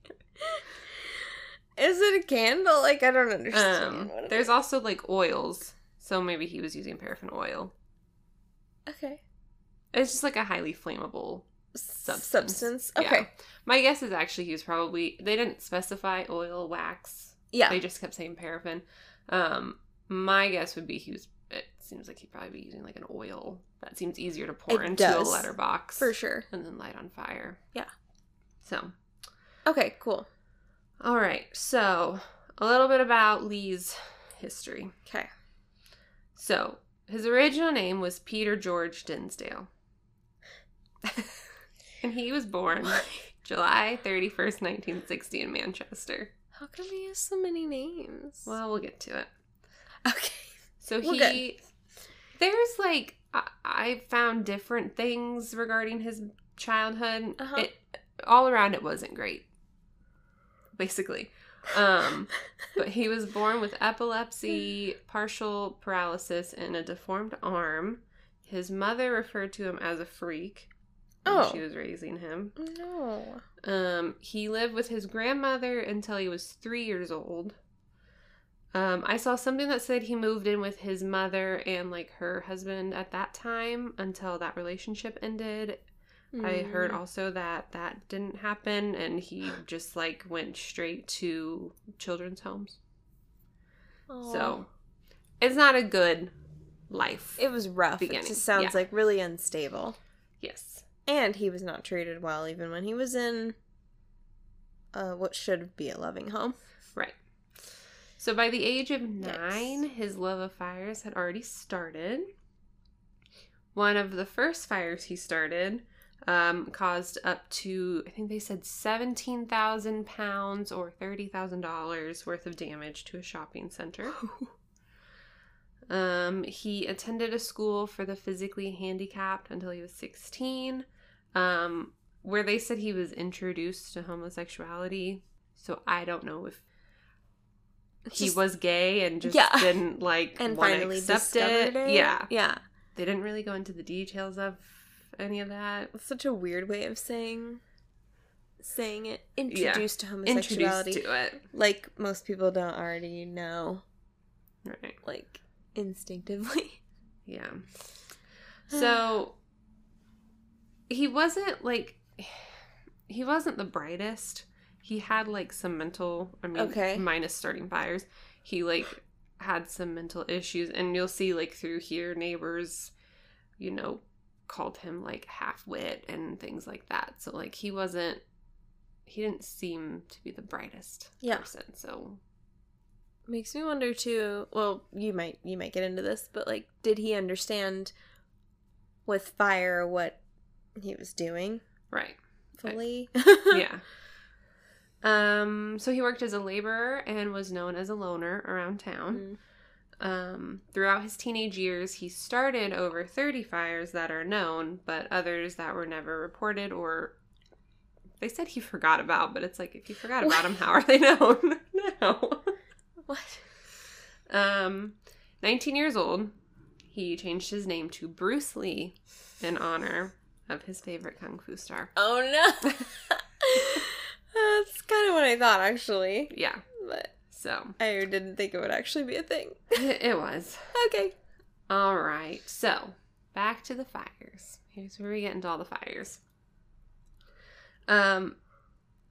Is it a candle? Like I don't understand. um, there's also like oils, so maybe he was using paraffin oil. okay It's just like a highly flammable. Substance. substance. Yeah. Okay. My guess is actually he was probably they didn't specify oil, wax. Yeah. They just kept saying paraffin. Um, my guess would be he was. It seems like he'd probably be using like an oil that seems easier to pour It into does. a letterbox For sure. and then light on fire. Yeah. So, Okay. Cool. all right. So, a little bit about Lee's history. Okay. So, his original name was Peter George Dinsdale. And he was born <laughs> July 31st, 1960 in Manchester. How come he has so many names? Well, we'll get to it. okay. So he there's like I, I found different things regarding his childhood. Uh-huh. It all around it wasn't great. Basically. Um <laughs> but he was born with epilepsy, partial paralysis, and a deformed arm. His mother referred to him as a freak Oh. she was raising him. No. Um, he lived with his grandmother until he was three years old. Um, I saw something that said he moved in with his mother and like her husband at that time until that relationship ended. I heard Mm. also that that didn't happen and he <sighs> just like went straight to children's homes. Aw. So it's not a good life. it was rough. beginning, It just sounds yeah. like really unstable. yes. And he was not treated well even when he was in uh what should be a loving home. Right. So by the age of nine, his love of fires had already started. One of the first fires he started um, caused up to, I think they said 17,000 pounds or $30,000 worth of damage to a shopping center. <laughs> Um, he attended a school for the physically handicapped until he was 16, um, where they said he was introduced to homosexuality. So I don't know if he Just- was gay and just Yeah. didn't like <laughs> and finally accept discovered it. Yeah, Yeah. they didn't really go into the details of any of that. It's such a weird way of saying saying it. Introduced to homosexuality. Introduced to it, Like most people don't already know, right? like instinctively. Yeah. <sighs> So he wasn't like he wasn't the brightest. He had like some mental I mean Okay. minus starting fires. He like had some mental issues and you'll see like through here neighbors you know called him like half wit and things like that. So like he wasn't he didn't seem to be the brightest Yeah. person. So Makes me wonder too. Well, you might you might get into this, but like, did he understand with fire what he was doing right. fully? <laughs> yeah. Um, so he worked as a laborer and was known as a loner around town. Mm. Um, throughout his teenage years, he started over 30 fires that are known, but others that were never reported or they said he <laughs> forgot about, but it's like if you forgot about them, how are they <laughs> known? no. What? Um, 19 years old, he changed his name to Bruce Lee in honor of his favorite kung fu star. Oh no. <laughs> That's kind of what I thought actually, Yeah. but So I didn't think it would actually be a thing. <laughs> it was. Okay. All right. So back to the fires. Here's where we get into all the fires. Um,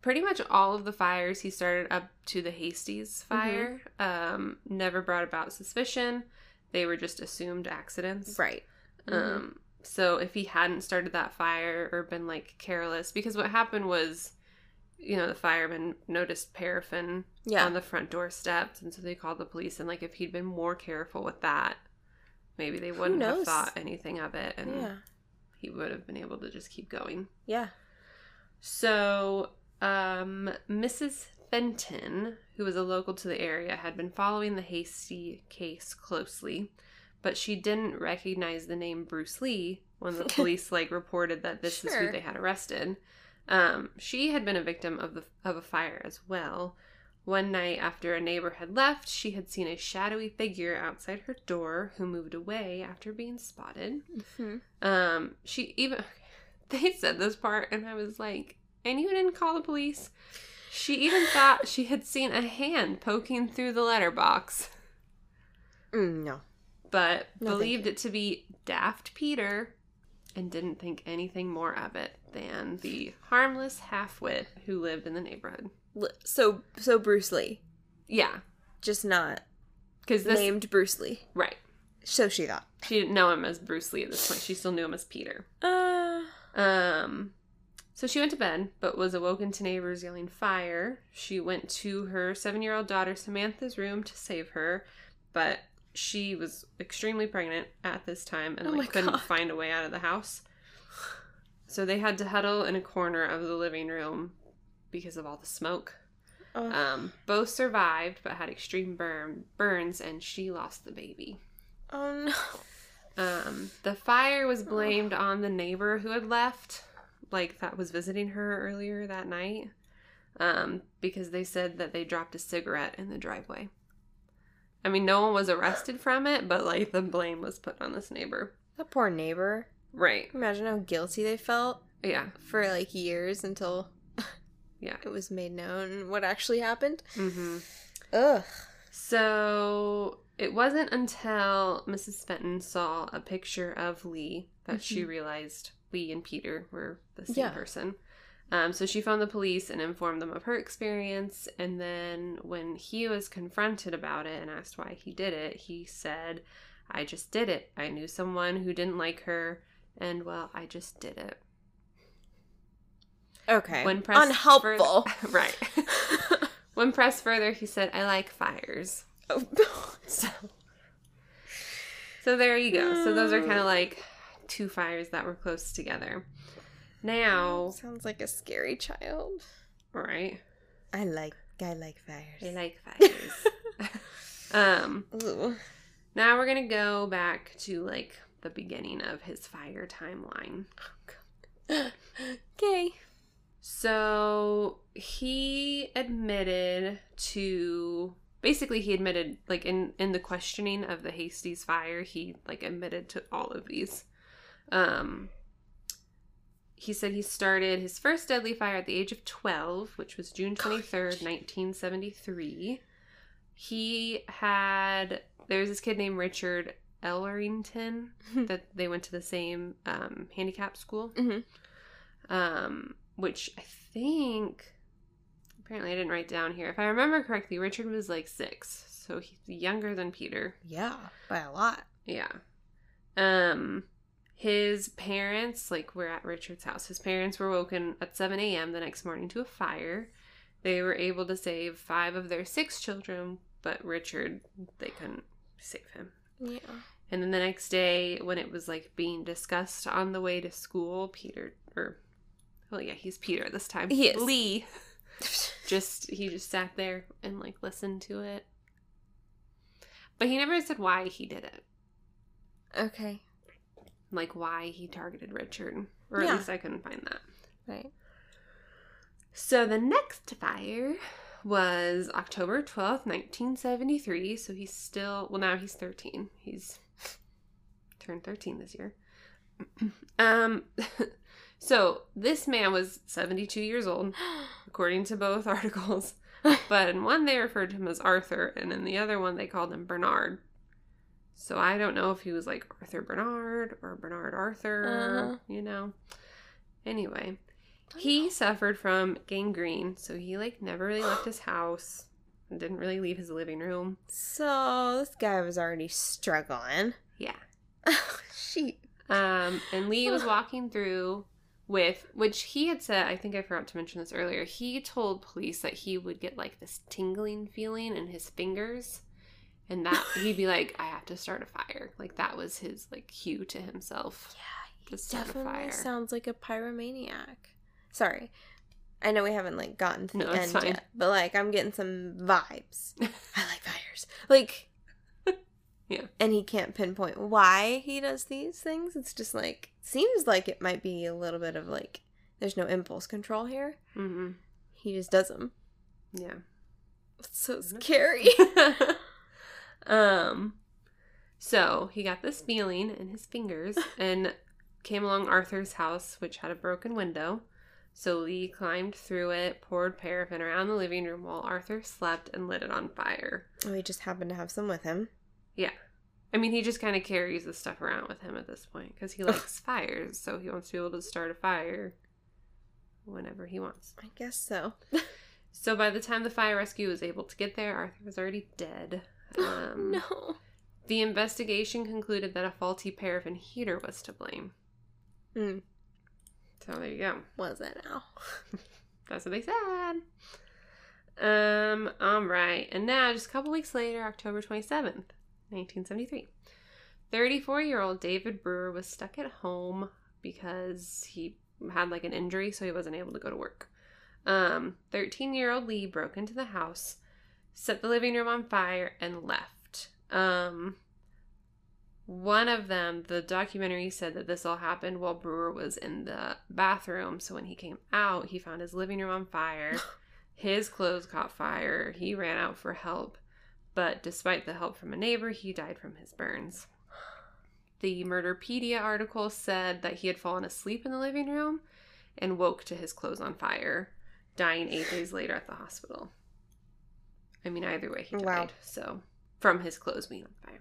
pretty much all of the fires he started up to the Hastings fire um, never brought about suspicion. They were just assumed accidents. Right. Mm-hmm. So if he hadn't started that fire or been like careless, because what happened was, you know, the firemen noticed paraffin yeah. on the front door steps, and so they called the police. And like, if he'd been more careful with that, maybe they wouldn't have thought anything of it, and yeah. he would have been able to just keep going. Yeah. So, um, Mrs. Fenton, who was a local to the area, had been following the Hastie case closely, but she didn't recognize the name Bruce Lee when the <laughs> police like reported that this is who they had arrested. Um, she had been a victim of the of a fire as well. One night after a neighbor had left, she had seen a shadowy figure outside her door who moved away after being spotted. hmm Um, she even <laughs> they said this part, and I was like, and you didn't call the police. She even thought she had seen a hand poking through the letterbox, Mm, no. But No, believed it to be Daft Peter, and didn't think anything more of it than the harmless half-wit who lived in the neighborhood. So so Bruce Lee, Yeah, just not because named Bruce Lee. right. So she thought. She didn't know him as Bruce Lee at this point. She still knew him as Peter. Uh. Um, so she went to bed, but was awoken to neighbors yelling fire. She went to her seven year old daughter Samantha's room to save her, but she was extremely pregnant at this time and Oh like couldn't God. find a way out of the house. So they had to huddle in a corner of the living room because of all the smoke. Oh. Um, both survived but had extreme burn burns, and she lost the baby. oh no. Um, the fire was blamed on the neighbor who had left, like that was visiting her earlier that night, um, because they said that they dropped a cigarette in the driveway. I mean, no one was arrested from it, but like the blame was put on this neighbor. That poor neighbor. Right. Imagine how guilty they felt Yeah. for like years until <laughs> Yeah. it was made known what actually happened. hmm Ugh. So it wasn't until Mrs. Fenton saw a picture of Lee that she Mhm. realized Lee and Peter were the same Yeah. person. Um, so she phoned the police and informed them of her experience. And then when he was confronted about it and asked why he did it, he said, I just did it. I knew someone who didn't like her, and well, I just did it. Okay. When pressed Unhelpful. further- <laughs> right. <laughs> when pressed further, he said, I like fires. Oh. <laughs> So, so there you go. So those are Mm. kind of like two fires that were close together. Now, Sounds like a scary child. right? I like I like fires. I like fires. <laughs> um, Ooh. now we're gonna go back to like the beginning of his fire timeline. <gasps> okay. So he admitted to basically he admitted like in in the questioning of the Hastings fire, he like admitted to all of these. Um he said he started his first deadly fire at the age of 12, which was June 23rd, 1973. He had there was this kid named Richard Ellerington <laughs> that they went to the same um, handicap school, Mhm. um, which I think apparently I didn't write down here. If I remember correctly, Richard was like six, so he's younger than Peter. Yeah, by a lot. Yeah. Um, his parents, like, we're at Richard's house. His parents were woken at 7 a.m. the next morning to a fire. They were able to save five of their six children, but Richard, they couldn't save him. Yeah. And then the next day, when it was like being discussed on the way to school, Peter, or, well, yeah, he's Peter this time. He is. Lee, <laughs> just, he just sat there and like listened to it. But he never said why he did it. okay. Like why he targeted Richard. Or Yeah. at least I couldn't find that. Right. So the next fire was October 12th, 1973. So he's still, well, now he's 13. He's turned 13 this year. <clears throat> um, <laughs> so this man was 72 years old, <gasps> according to both <laughs> articles. <laughs> But in one, they referred to him as Arthur, and in the other one, they called him Bernard. So I don't know if he was like Arthur Bernard or Bernard Arthur, Uh-huh. you know. Anyway, he suffered from gangrene, so he like never really left his house and didn't really leave his living room. So this guy was already struggling. Yeah. <laughs> Sheep. Um, and Lee was <sighs> walking through with, which he had said, I think I forgot to mention this earlier. He told police that he would get like this tingling feeling in his fingers, and that he'd be like, "I have to start a fire." Like that was his like cue to himself. Yeah, a definitely fire. sounds like a pyromaniac. Sorry. I know we haven't like gotten to No, the end fine. yet, but like I'm getting some vibes. <laughs> I like fires. Like <laughs> Yeah. And he can't pinpoint why he does these things. It's just like seems like it might be a little bit of like there's no impulse control here. mm-hmm. He just does them. Yeah. It's so scary. <laughs> um so he got this feeling in his fingers <laughs> and came along arthur's house which had a broken window so lee climbed through it poured paraffin around the living room while arthur slept and lit it on fire oh, he just happened to have some with him. Yeah. I mean he just kind of carries this stuff around with him at this point because he likes fires so he wants to be able to start a fire whenever he wants I guess so. <laughs> so by the time the fire rescue was able to get there arthur was already dead um, <laughs> no. The investigation concluded that a faulty paraffin heater was to blame. Hmm. So there you go. Was it now? <laughs> That's what they said. Um, all right. And now, just a couple weeks later, October 27th, 1973, 34 year old David Brewer was stuck at home because he had like an injury, so he wasn't able to go to work. Um, 13 year old Lee broke into the house, set the living room on fire, and left. Um, one of them, the documentary said that this all happened while Brewer was in the bathroom. So when he came out, he found his living room on fire. <laughs> His clothes caught fire. He ran out for help. But despite the help from a neighbor, he died from his burns. The Murderpedia article said that he had fallen asleep in the living room and woke to his clothes on fire, dying eight days later at the hospital. I mean, either way, he died. Wow. So, from his clothes being on fire.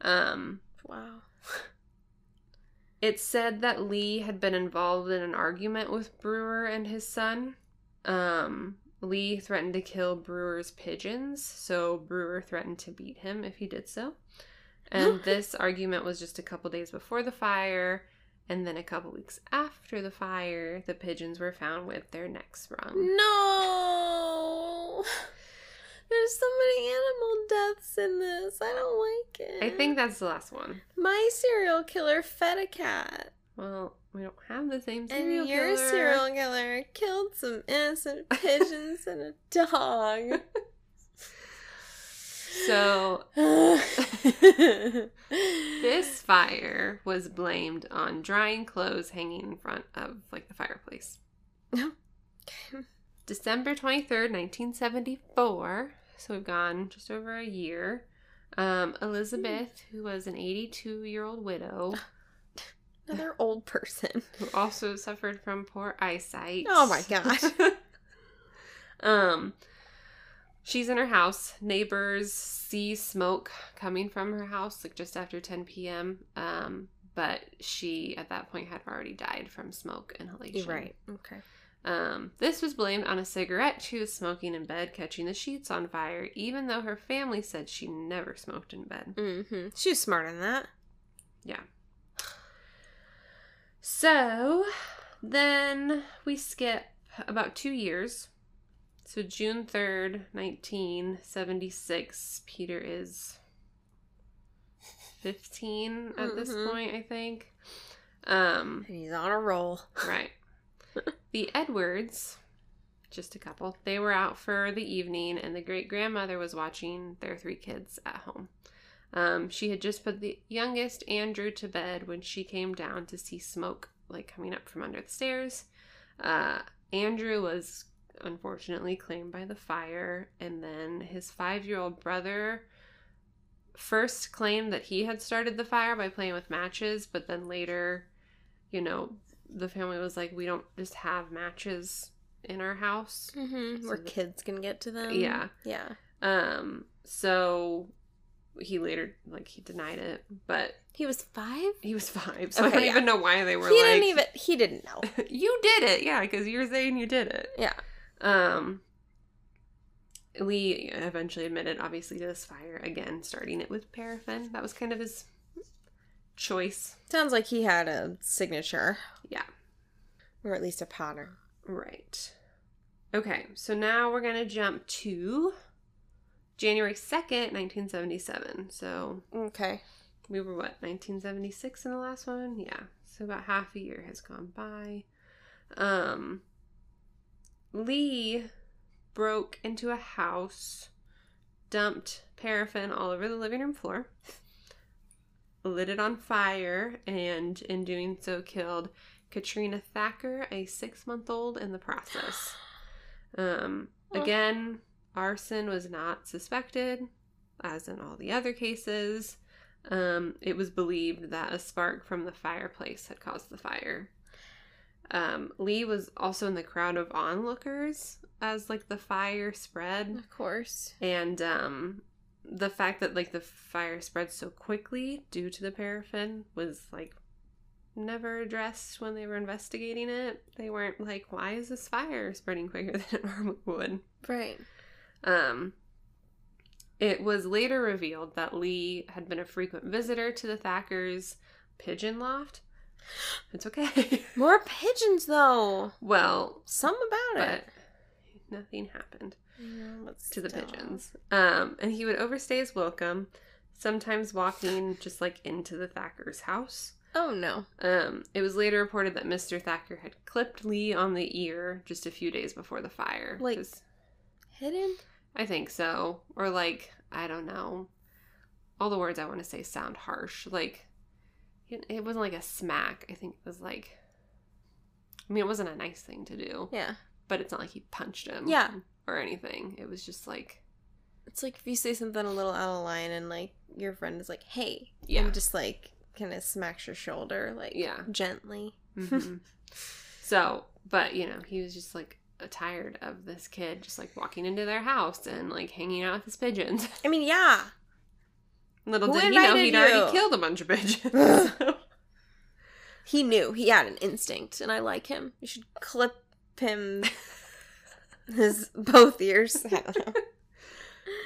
Um, Wow. <laughs> it said that Lee had been involved in an argument with Brewer and his son. Um, Lee threatened to kill Brewer's pigeons, so Brewer threatened to beat him if he did so. And <laughs> this argument was just a couple days before the fire, and then a couple weeks after the fire, the pigeons were found with their necks wrung. No. <laughs> There's so many animal deaths in this. I don't like it. I think that's the last one. my serial killer fed a cat, Well, we don't have the same serial and your killer. serial killer killed some innocent <laughs> pigeons and a dog. <laughs> So <laughs> This fire was blamed on drying clothes hanging in front of like the fireplace. December 23rd, 1974. So we've gone just over a year. Um, Elizabeth, who was an 82 year old widow <gasps> Another old person. <laughs> who also suffered from poor eyesight. Oh my gosh. <laughs> um, She's in her house. Neighbors see smoke coming from her house, like just after 10 p.m. Um, but she, at that point, had already died from smoke inhalation. Right. Okay. Um, this was blamed on a cigarette she was smoking in bed, catching the sheets on fire, even though her family said she never smoked in bed. Mm-hmm. She was smarter than that. Yeah. So then we skip about two years. So June 3rd, 1976, Peter is 15 at this Mhm. point, I think. Um, And he's on a roll. right. <laughs> the Edwards, just a couple, they were out for the evening, and the great grandmother was watching their three kids at home. Um, she had just put the youngest Andrew to bed when she came down to see smoke like coming up from under the stairs. Uh, Andrew was unfortunately claimed by the fire, and then his five-year-old brother first claimed that he had started the fire by playing with matches, but then later, you know, the family was like, "We don't just have matches in our house." Mm-hmm. So Where the- kids can get to them. Yeah. Yeah. Um, so he later like he denied it, but He was five. he was five, so I don't yeah. even know why they were he like. didn't even. He didn't know. <laughs> you did it, yeah, because you're saying you did it. Yeah. Um, Lee eventually admitted, obviously, to this fire again, starting it with paraffin. That was kind of his choice. Sounds like he had a signature, Yeah, or at least a pattern. right. Okay, so now we're gonna jump to January second, nineteen seventy-seven. So Okay. we were what 1976 in the last one yeah so about half a year has gone by um lee broke into a house dumped paraffin all over the living room floor lit it on fire and in doing so killed katrina thacker a six month old in the process. <sighs> Um again arson was not suspected as in all the other cases. Um, it was believed that a spark from the fireplace had caused the fire. Um, Lee was also in the crowd of onlookers as like the fire spread, Of course. and um, the fact that like the fire spread so quickly due to the paraffin was like never addressed when they were investigating it. They weren't like, "Why is this fire spreading quicker <laughs> than it normally would?" Right. Um, it was later revealed that Lee had been a frequent visitor to the Thackers' pigeon loft. It's okay. More <laughs> pigeons, though. well, Some about but it. nothing happened Yeah, to the still. pigeons. Um, and he would overstay his welcome, sometimes walking just like into the Thackers' house. Oh no. Um, it was later reported that Mr. Thacker had clipped Lee on the ear just a few days before the fire. Like- 'cause- Hidden. I think so. Or like, I don't know. All the words I want to say sound harsh. Like, it, it wasn't like a smack. I think it was like, I mean, it wasn't a nice thing to do, Yeah. but it's not like he punched him. Yeah. Or anything. It was just like, It's like if you say something a little out of line and like your friend is like, "Hey," Yeah. and just like kind of smacks your shoulder, like Yeah. gently. mhm. <laughs> so, but you know, he was just like tired of this kid just like walking into their house and like hanging out with his pigeons. I mean, yeah. Little Who did he know he'd already killed a bunch of pigeons. <laughs> <laughs> He knew. He had an instinct, and I like him. You should clip him <laughs> his both ears. I don't know.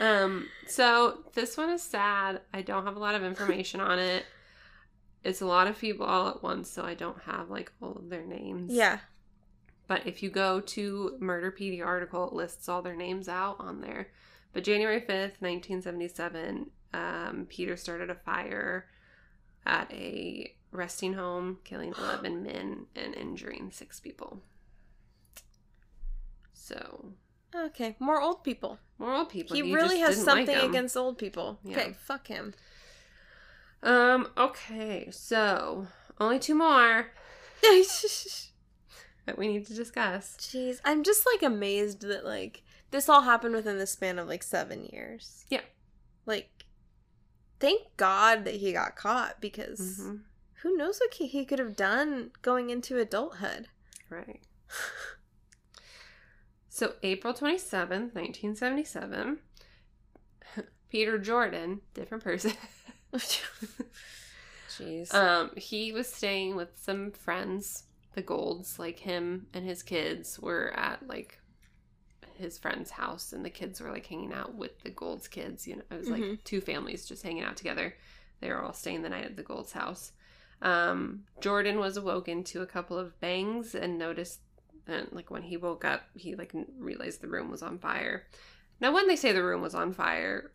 Um, so this one is sad. I don't have a lot of information on it. It's a lot of people all at once, so I don't have like all of their names. Yeah. But if you go to Murderpedia article, it lists all their names out on there. But January 5th, 1977, um, Peter started a fire at a resting home, killing <sighs> 11 men and injuring six people. So, Okay. More old people. more old people. he you really has didn't like against old people. Yeah. Okay. Fuck him. Um, okay, so only two more <laughs> that we need to discuss. Jeez, I'm just like amazed that like this all happened within the span of like seven years. Yeah. Like, thank God that he got caught because Mhm, who knows what he, he could have done going into adulthood. Right. So, April 27th, 1977, <laughs> Peter Jordan, different person. <laughs> Jeez. um, he was staying with some friends, the Golds, like him and his kids were at like his friend's house and the kids were like hanging out with the Golds kids, you know. It was like Mhm. two families just hanging out together. They were all staying the night at the Golds house. Um, Jordan was awoken to a couple of bangs and noticed and like when he woke up, he like realized the room was on fire. Now, when they say the room was on fire,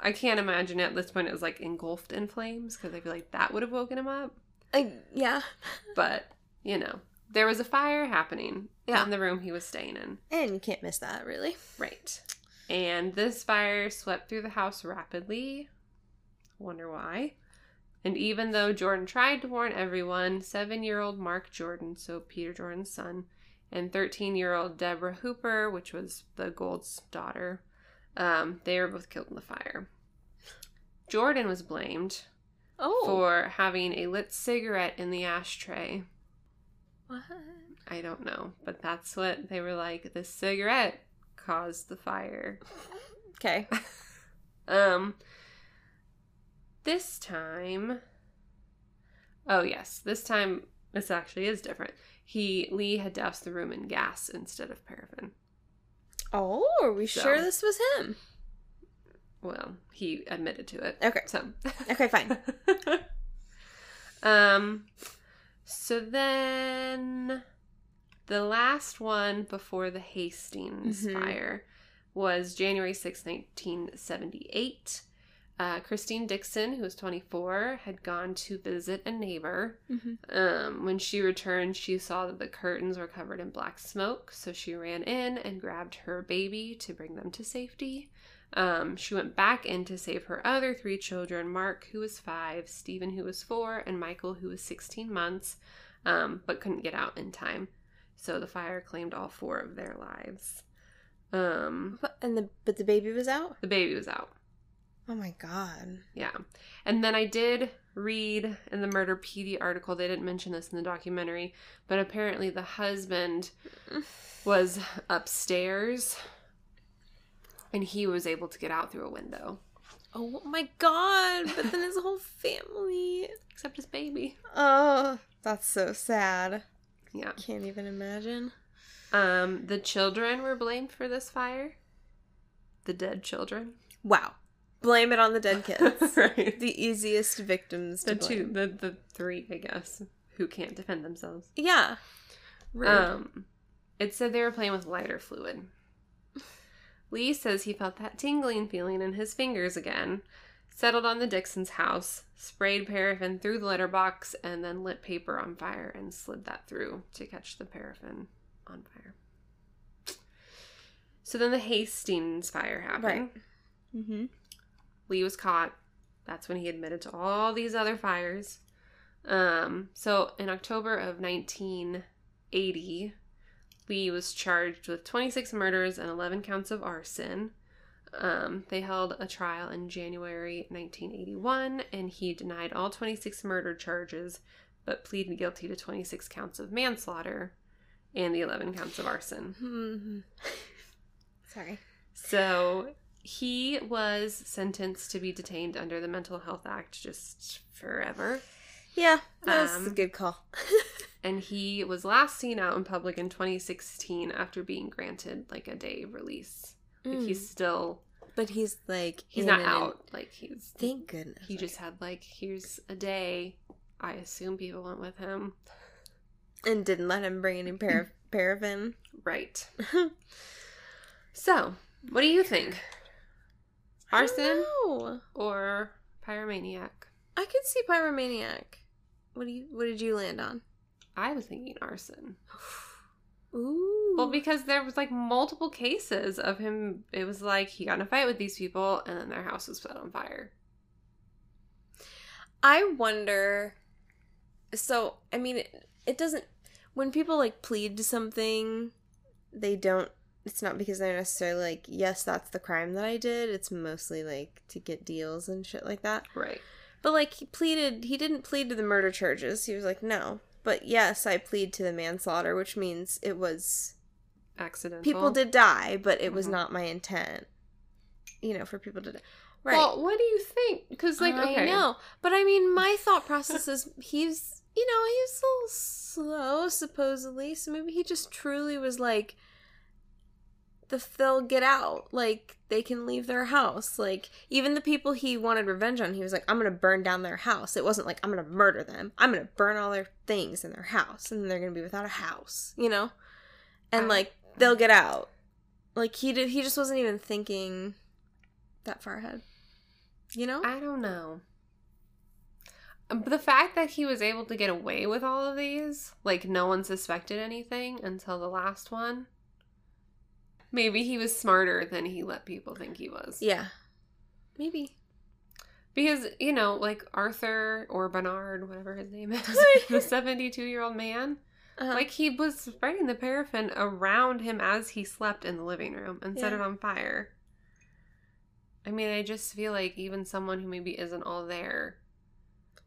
I can't imagine at this point it was like engulfed in flames because I feel like that would have woken him up. I, yeah. <laughs> But you know, there was a fire happening Yeah. in the room he was staying in. And you can't miss that, really. Right. And this fire swept through the house rapidly. Wonder why. And even though Jordan tried to warn everyone, seven year old Mark Jordan, so Peter Jordan's son, and 13 year old Deborah Hooper, which was the Gold's daughter, um, they were both killed in the fire. Jordan was blamed Oh. for having a lit cigarette in the ashtray. What? I don't know, but that's what they were like. The cigarette caused the fire. Okay. <laughs> Um, this time, oh yes, this time this actually is different. He Lee had doused the room in gas instead of paraffin. Oh, are we So- sure this was him? Well, he admitted to it. Okay. So Okay, fine. <laughs> um, so then the last one before the Hastings Mhm. fire was January 6, 1978. Uh, Christine Dixon, who was 24, had gone to visit a neighbor. hmm Um, when she returned, she saw that the curtains were covered in black smoke, so she ran in and grabbed her baby to bring them to safety. Um, she went back in to save her other three children Mark, who was five, Stephen, who was four, and Michael, who was 16 months, um, but couldn't get out in time. So the fire claimed all four of their lives. Um, But, and the but the baby was out. the baby was out. Oh my god. Yeah. And then I did read in the Murderpedia article, they didn't mention this in the documentary, but apparently the husband was upstairs and he was able to get out through a window, Oh my god. But then his whole family. except his baby. Oh, that's so sad. Yeah. Can't even imagine. Um, the children were blamed for this fire. The dead children. Wow. Blame it on the dead kids. <laughs> right. the easiest victims to The two, the, the three, I guess, who can't defend themselves. Yeah. Rude. Um, it said they were playing with lighter fluid. Lee says he felt that tingling feeling in his fingers again, settled on the Dixons' house, sprayed paraffin through the letterbox, and then lit paper on fire and slid that through to catch the paraffin on fire. So then the Hastings fire happened. Right. mm-hmm. Lee was caught. That's when he admitted to all these other fires. Um, so in October of 1980, Lee was charged with 26 murders and 11 counts of arson. Um, they held a trial in January 1981, and he denied all 26 murder charges, but pleaded guilty to 26 counts of manslaughter and the 11 counts of arson. Mm-hmm. <laughs> Sorry. So he was sentenced to be detained under the Mental Health Act just forever. Yeah, that's a Um, good call. <laughs> And he was last seen out in public in 2016 after being granted like a day release. Like he's hmm. still but he's like he's not out. Like he's Thank goodness. he just had like here's a day. I assume people went with him. and didn't let him bring any par- <laughs> paraffin. Right. <laughs> So, what do you think? Arson or pyromaniac? I could see pyromaniac. What do you? What did you land on? I was thinking arson. <sighs> Ooh. Well, because there was like multiple cases of him. It was like he got in a fight with these people, and then their house was set on fire. I wonder. So, I mean, it, it doesn't. When people like plead to something, they don't. It's not because they're necessarily like, yes, that's the crime that I did. It's mostly like to get deals and shit like that. Right. But like, he pleaded. He didn't plead to the murder charges. He was like, no. But yes, I plead to the manslaughter, which means it was accidental. people did die, but it was Mhm. not my intent. You know, for people to die. Right. Well, what do you think? Because like, okay, I know, but I mean, my <laughs> thought process is he's, you know, he's was a little slow, supposedly. So maybe he just truly was like, the they'll get out, like they can leave their house. Like even the people he wanted revenge on, he was like, I'm gonna burn down their house. It wasn't like I'm gonna murder them. I'm gonna burn all their things in their house, and they're gonna be without a house, you know. And like they'll get out. Like he did, he just wasn't even thinking that far ahead. You know? I don't know. Um, But the fact that he was able to get away with all of these, like no one suspected anything until the last one. Maybe he was smarter than he let people think he was. Yeah. Maybe. Because, you know, like Arthur or Bernard, whatever his name is, <laughs> the 72 year old man, Uh-huh. like he was spreading the paraffin around him as he slept in the living room and set it on fire. I mean, I just feel like even someone who maybe isn't all there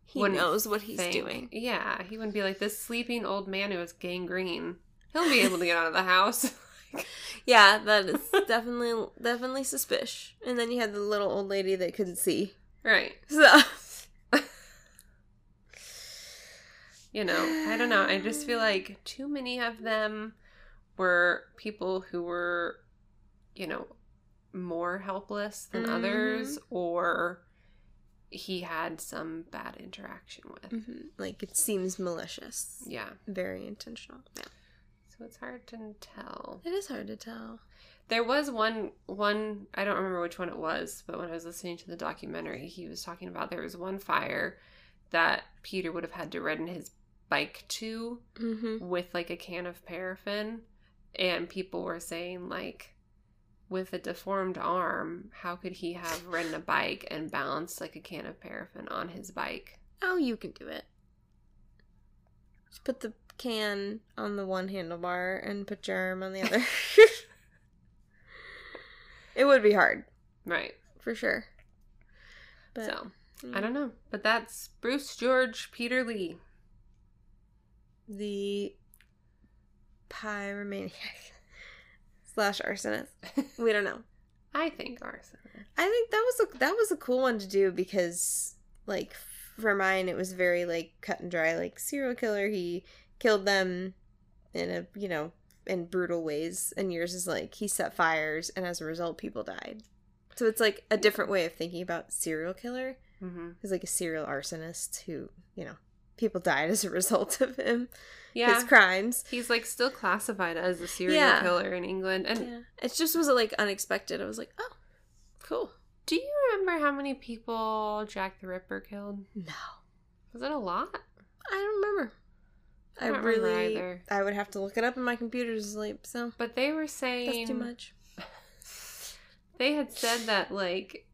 he knows what he's think- doing. Yeah, he wouldn't be like this sleeping old man who is gangrene. He'll be able to get out of the house. <laughs> <laughs> Yeah, that is definitely definitely suspicious. And then you had the little old lady that couldn't see. right. So <laughs> You know, I don't know. I just feel like too many of them were people who were, you know, more helpless than Mhm. others or he had some bad interaction with. Mhm. like it seems malicious. Yeah. Very intentional. Yeah. So it's hard to tell. It is hard to tell. There was one one I don't remember which one it was, but when I was listening to the documentary, he was talking about there was one fire that Peter would have had to ride in his bike to Mm-hmm. with like a can of paraffin and people were saying like with a deformed arm, how could he have ridden a bike and balanced like a can of paraffin on his bike? Oh, you can do it. Just put the can on the one handlebar and put your arm on the other. <laughs> it would be hard, Right. for sure. But so, mm, I don't know. But that's Bruce George Peter Lee. the pyromaniac <laughs> slash arsonist. We don't know. <laughs> I think arson. I think that was a that was a cool one to do because like for mine it was very like cut and dry like serial killer he killed them in a you know in brutal ways and yours is like he set fires and as a result people died. So it's like a different way of thinking about serial killer. Mm-hmm. He's like a serial arsonist who, you know, people died as a result of him Yeah. his crimes. He's like still classified as a serial Yeah. killer in England. And Yeah. It just was like unexpected. I was like, "Oh, cool." do you remember how many people Jack the Ripper killed? No. Was it a lot? I don't remember. I I, don't remember really either. I would have to look it up and my computer's asleep, so But they were saying that's too much. <laughs> they had said that like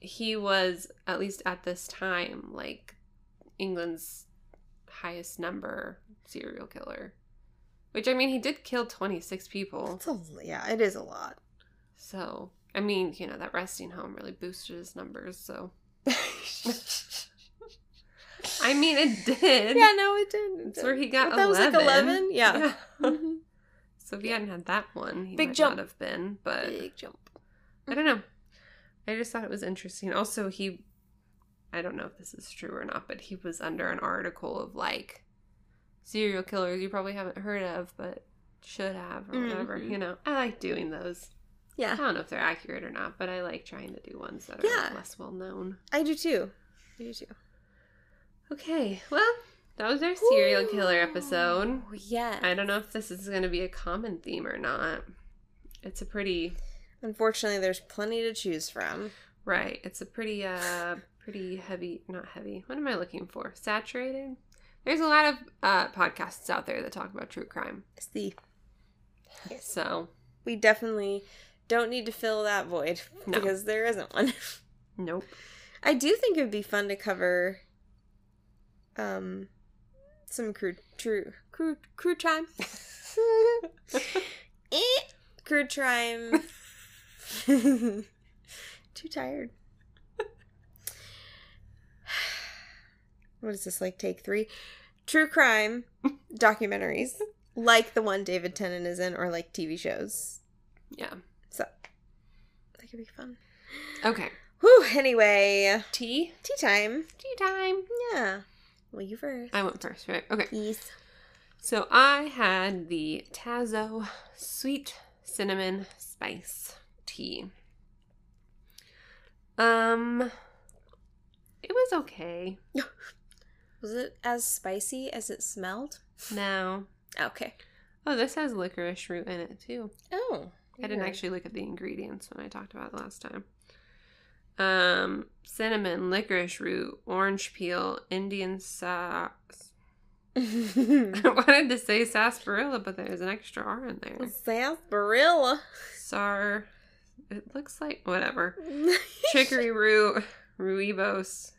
he was at least at this time like England's highest number serial killer. Which I mean he did kill 26 people. A, yeah, it is a lot. So, I mean, you know, that resting home really boosted his numbers, so <laughs> <laughs> I mean it did. yeah, no, it did. It That's where he got That 11. was like eleven. Yeah. <laughs> Mhm. So if he hadn't had that one, he Big might jump. not have been. But Big jump. I don't know. I just thought it was interesting. Also, he, I don't know if this is true or not, but he was under an article of like serial killers you probably haven't heard of, but should have or whatever. Mhm. You know, I like doing those. Yeah. I don't know if they're accurate or not, but I like trying to do ones that are Yeah. less well known. I do too. I do too. Okay, well, that was our serial killer episode. Ooh, Yeah. I don't know if this is going to be a common theme or not. It's a pretty Unfortunately, there's plenty to choose from. right. It's a pretty uh pretty heavy, not heavy. What am I looking for? Saturated. There's a lot of uh podcasts out there that talk about true crime. It's the So, we definitely don't need to fill that void No. because there isn't one. <laughs> nope. I do think it would be fun to cover um some crude true crude crude time. <laughs> eh, crude crime. <laughs> Too tired. What is this like take 3? True crime documentaries like the one David Tennant is in, or like TV shows. Yeah. So that could be fun. Okay. Whew. Anyway, Tea. tea time. Tea time. Yeah. Well, you first. I went first, right? Okay. Yes. So I had the Tazo sweet cinnamon spice tea. Um, it was okay. Was it as spicy as it smelled? No. Okay. oh, this has licorice root in it too. Oh. I didn't actually look at the ingredients when I talked about it last time. Um, cinnamon, licorice root, orange peel, Indian sauce. <laughs> I wanted to say sarsaparilla, but there's an extra R in there. Sarsaparilla. Sar. It looks like whatever. <laughs> Chicory root, rooibos,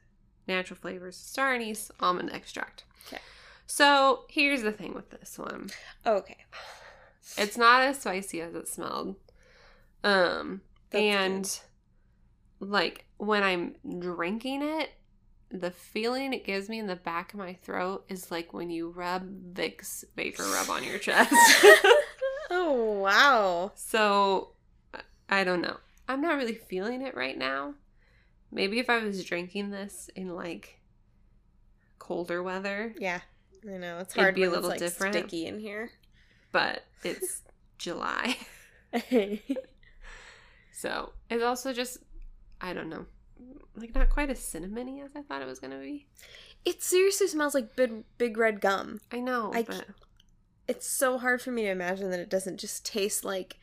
natural flavors, star anise, almond extract. Okay. So here's the thing with this one. okay. It's not as spicy as it smelled. Um That's and like when I'm drinking it, the feeling it gives me in the back of my throat is like when you rub Vicks VapoRub on your chest. <laughs> <laughs> oh wow. so I- don't know. I'm not really feeling it right now. Maybe if I was drinking this in like colder weather, Yeah. I know it's hard be a little like, different. sticky in here. but <laughs> it's July. So it's also just, I don't know, like not quite as cinnamony as I thought it was gonna be. it seriously smells like big, big red gum. I know, I but It's so hard for me to imagine that it doesn't just taste like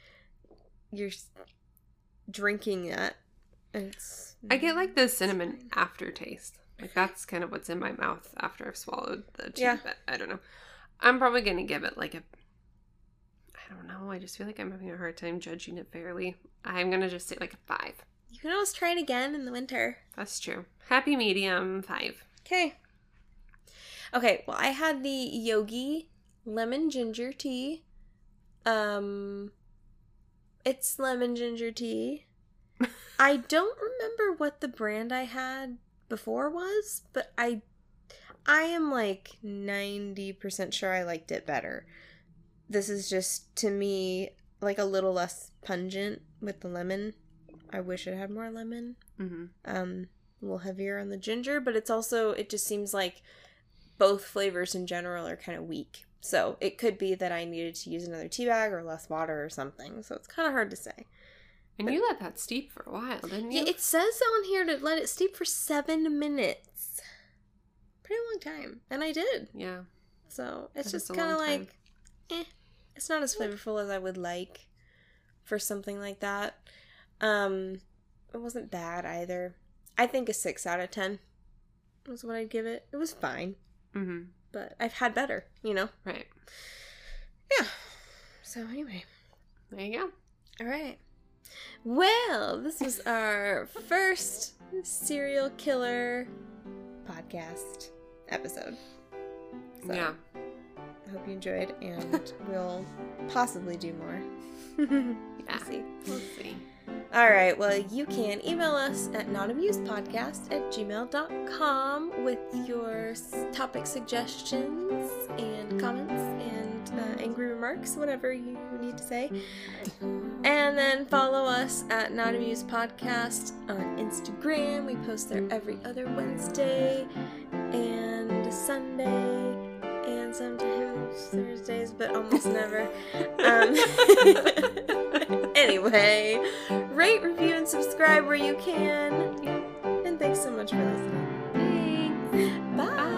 you're drinking that. It's I get like the cinnamon aftertaste. Like that's kind of what's in my mouth after I've swallowed the tea. Yeah. But I don't know. I'm probably gonna give it like a. I don't know. I just feel like I'm having a hard time judging it fairly. I'm gonna just say like a five. You can always try it again in the winter. That's true. Happy medium five. Okay. Okay, well I had the yogi lemon ginger tea. Um it's lemon ginger tea. <laughs> I don't remember what the brand I had before was, but I I am like 90% sure I liked it better. This is just to me like a little less pungent with the lemon. I wish it had more lemon. Mm-hmm. um a little heavier on the ginger but it's also it just seems like both flavors in general are kind of weak. So it could be that i needed to use another tea bag or less water or something so it's kind of hard to say. And you let that steep for a while, didn't you? yeah, it says on here to let it steep for seven minutes. Pretty long time and i did. Yeah. so it's That just kind of like eh, it's not as flavorful as i would like for something like that um it wasn't bad either i think a six out of ten was what i'd give it it was fine Mm-hmm. but i've had better you know Right. yeah so anyway There you go. all right well this was our first serial killer podcast episode So- Yeah. I hope you enjoyed, and <laughs> we'll possibly do more. <laughs> Yeah. We'll see. We'll see. All right. Well, you can email us at notamusepodcast at gmail.com with your topic suggestions and comments and uh, angry remarks, whatever you need to say. And then follow us at Not Podcast on Instagram. We post there every other Wednesday and Sunday and sometimes Thursdays, but almost never. Um, <laughs> <laughs> anyway, rate, review, and subscribe where you can. And thanks so much for listening. Thanks. Bye.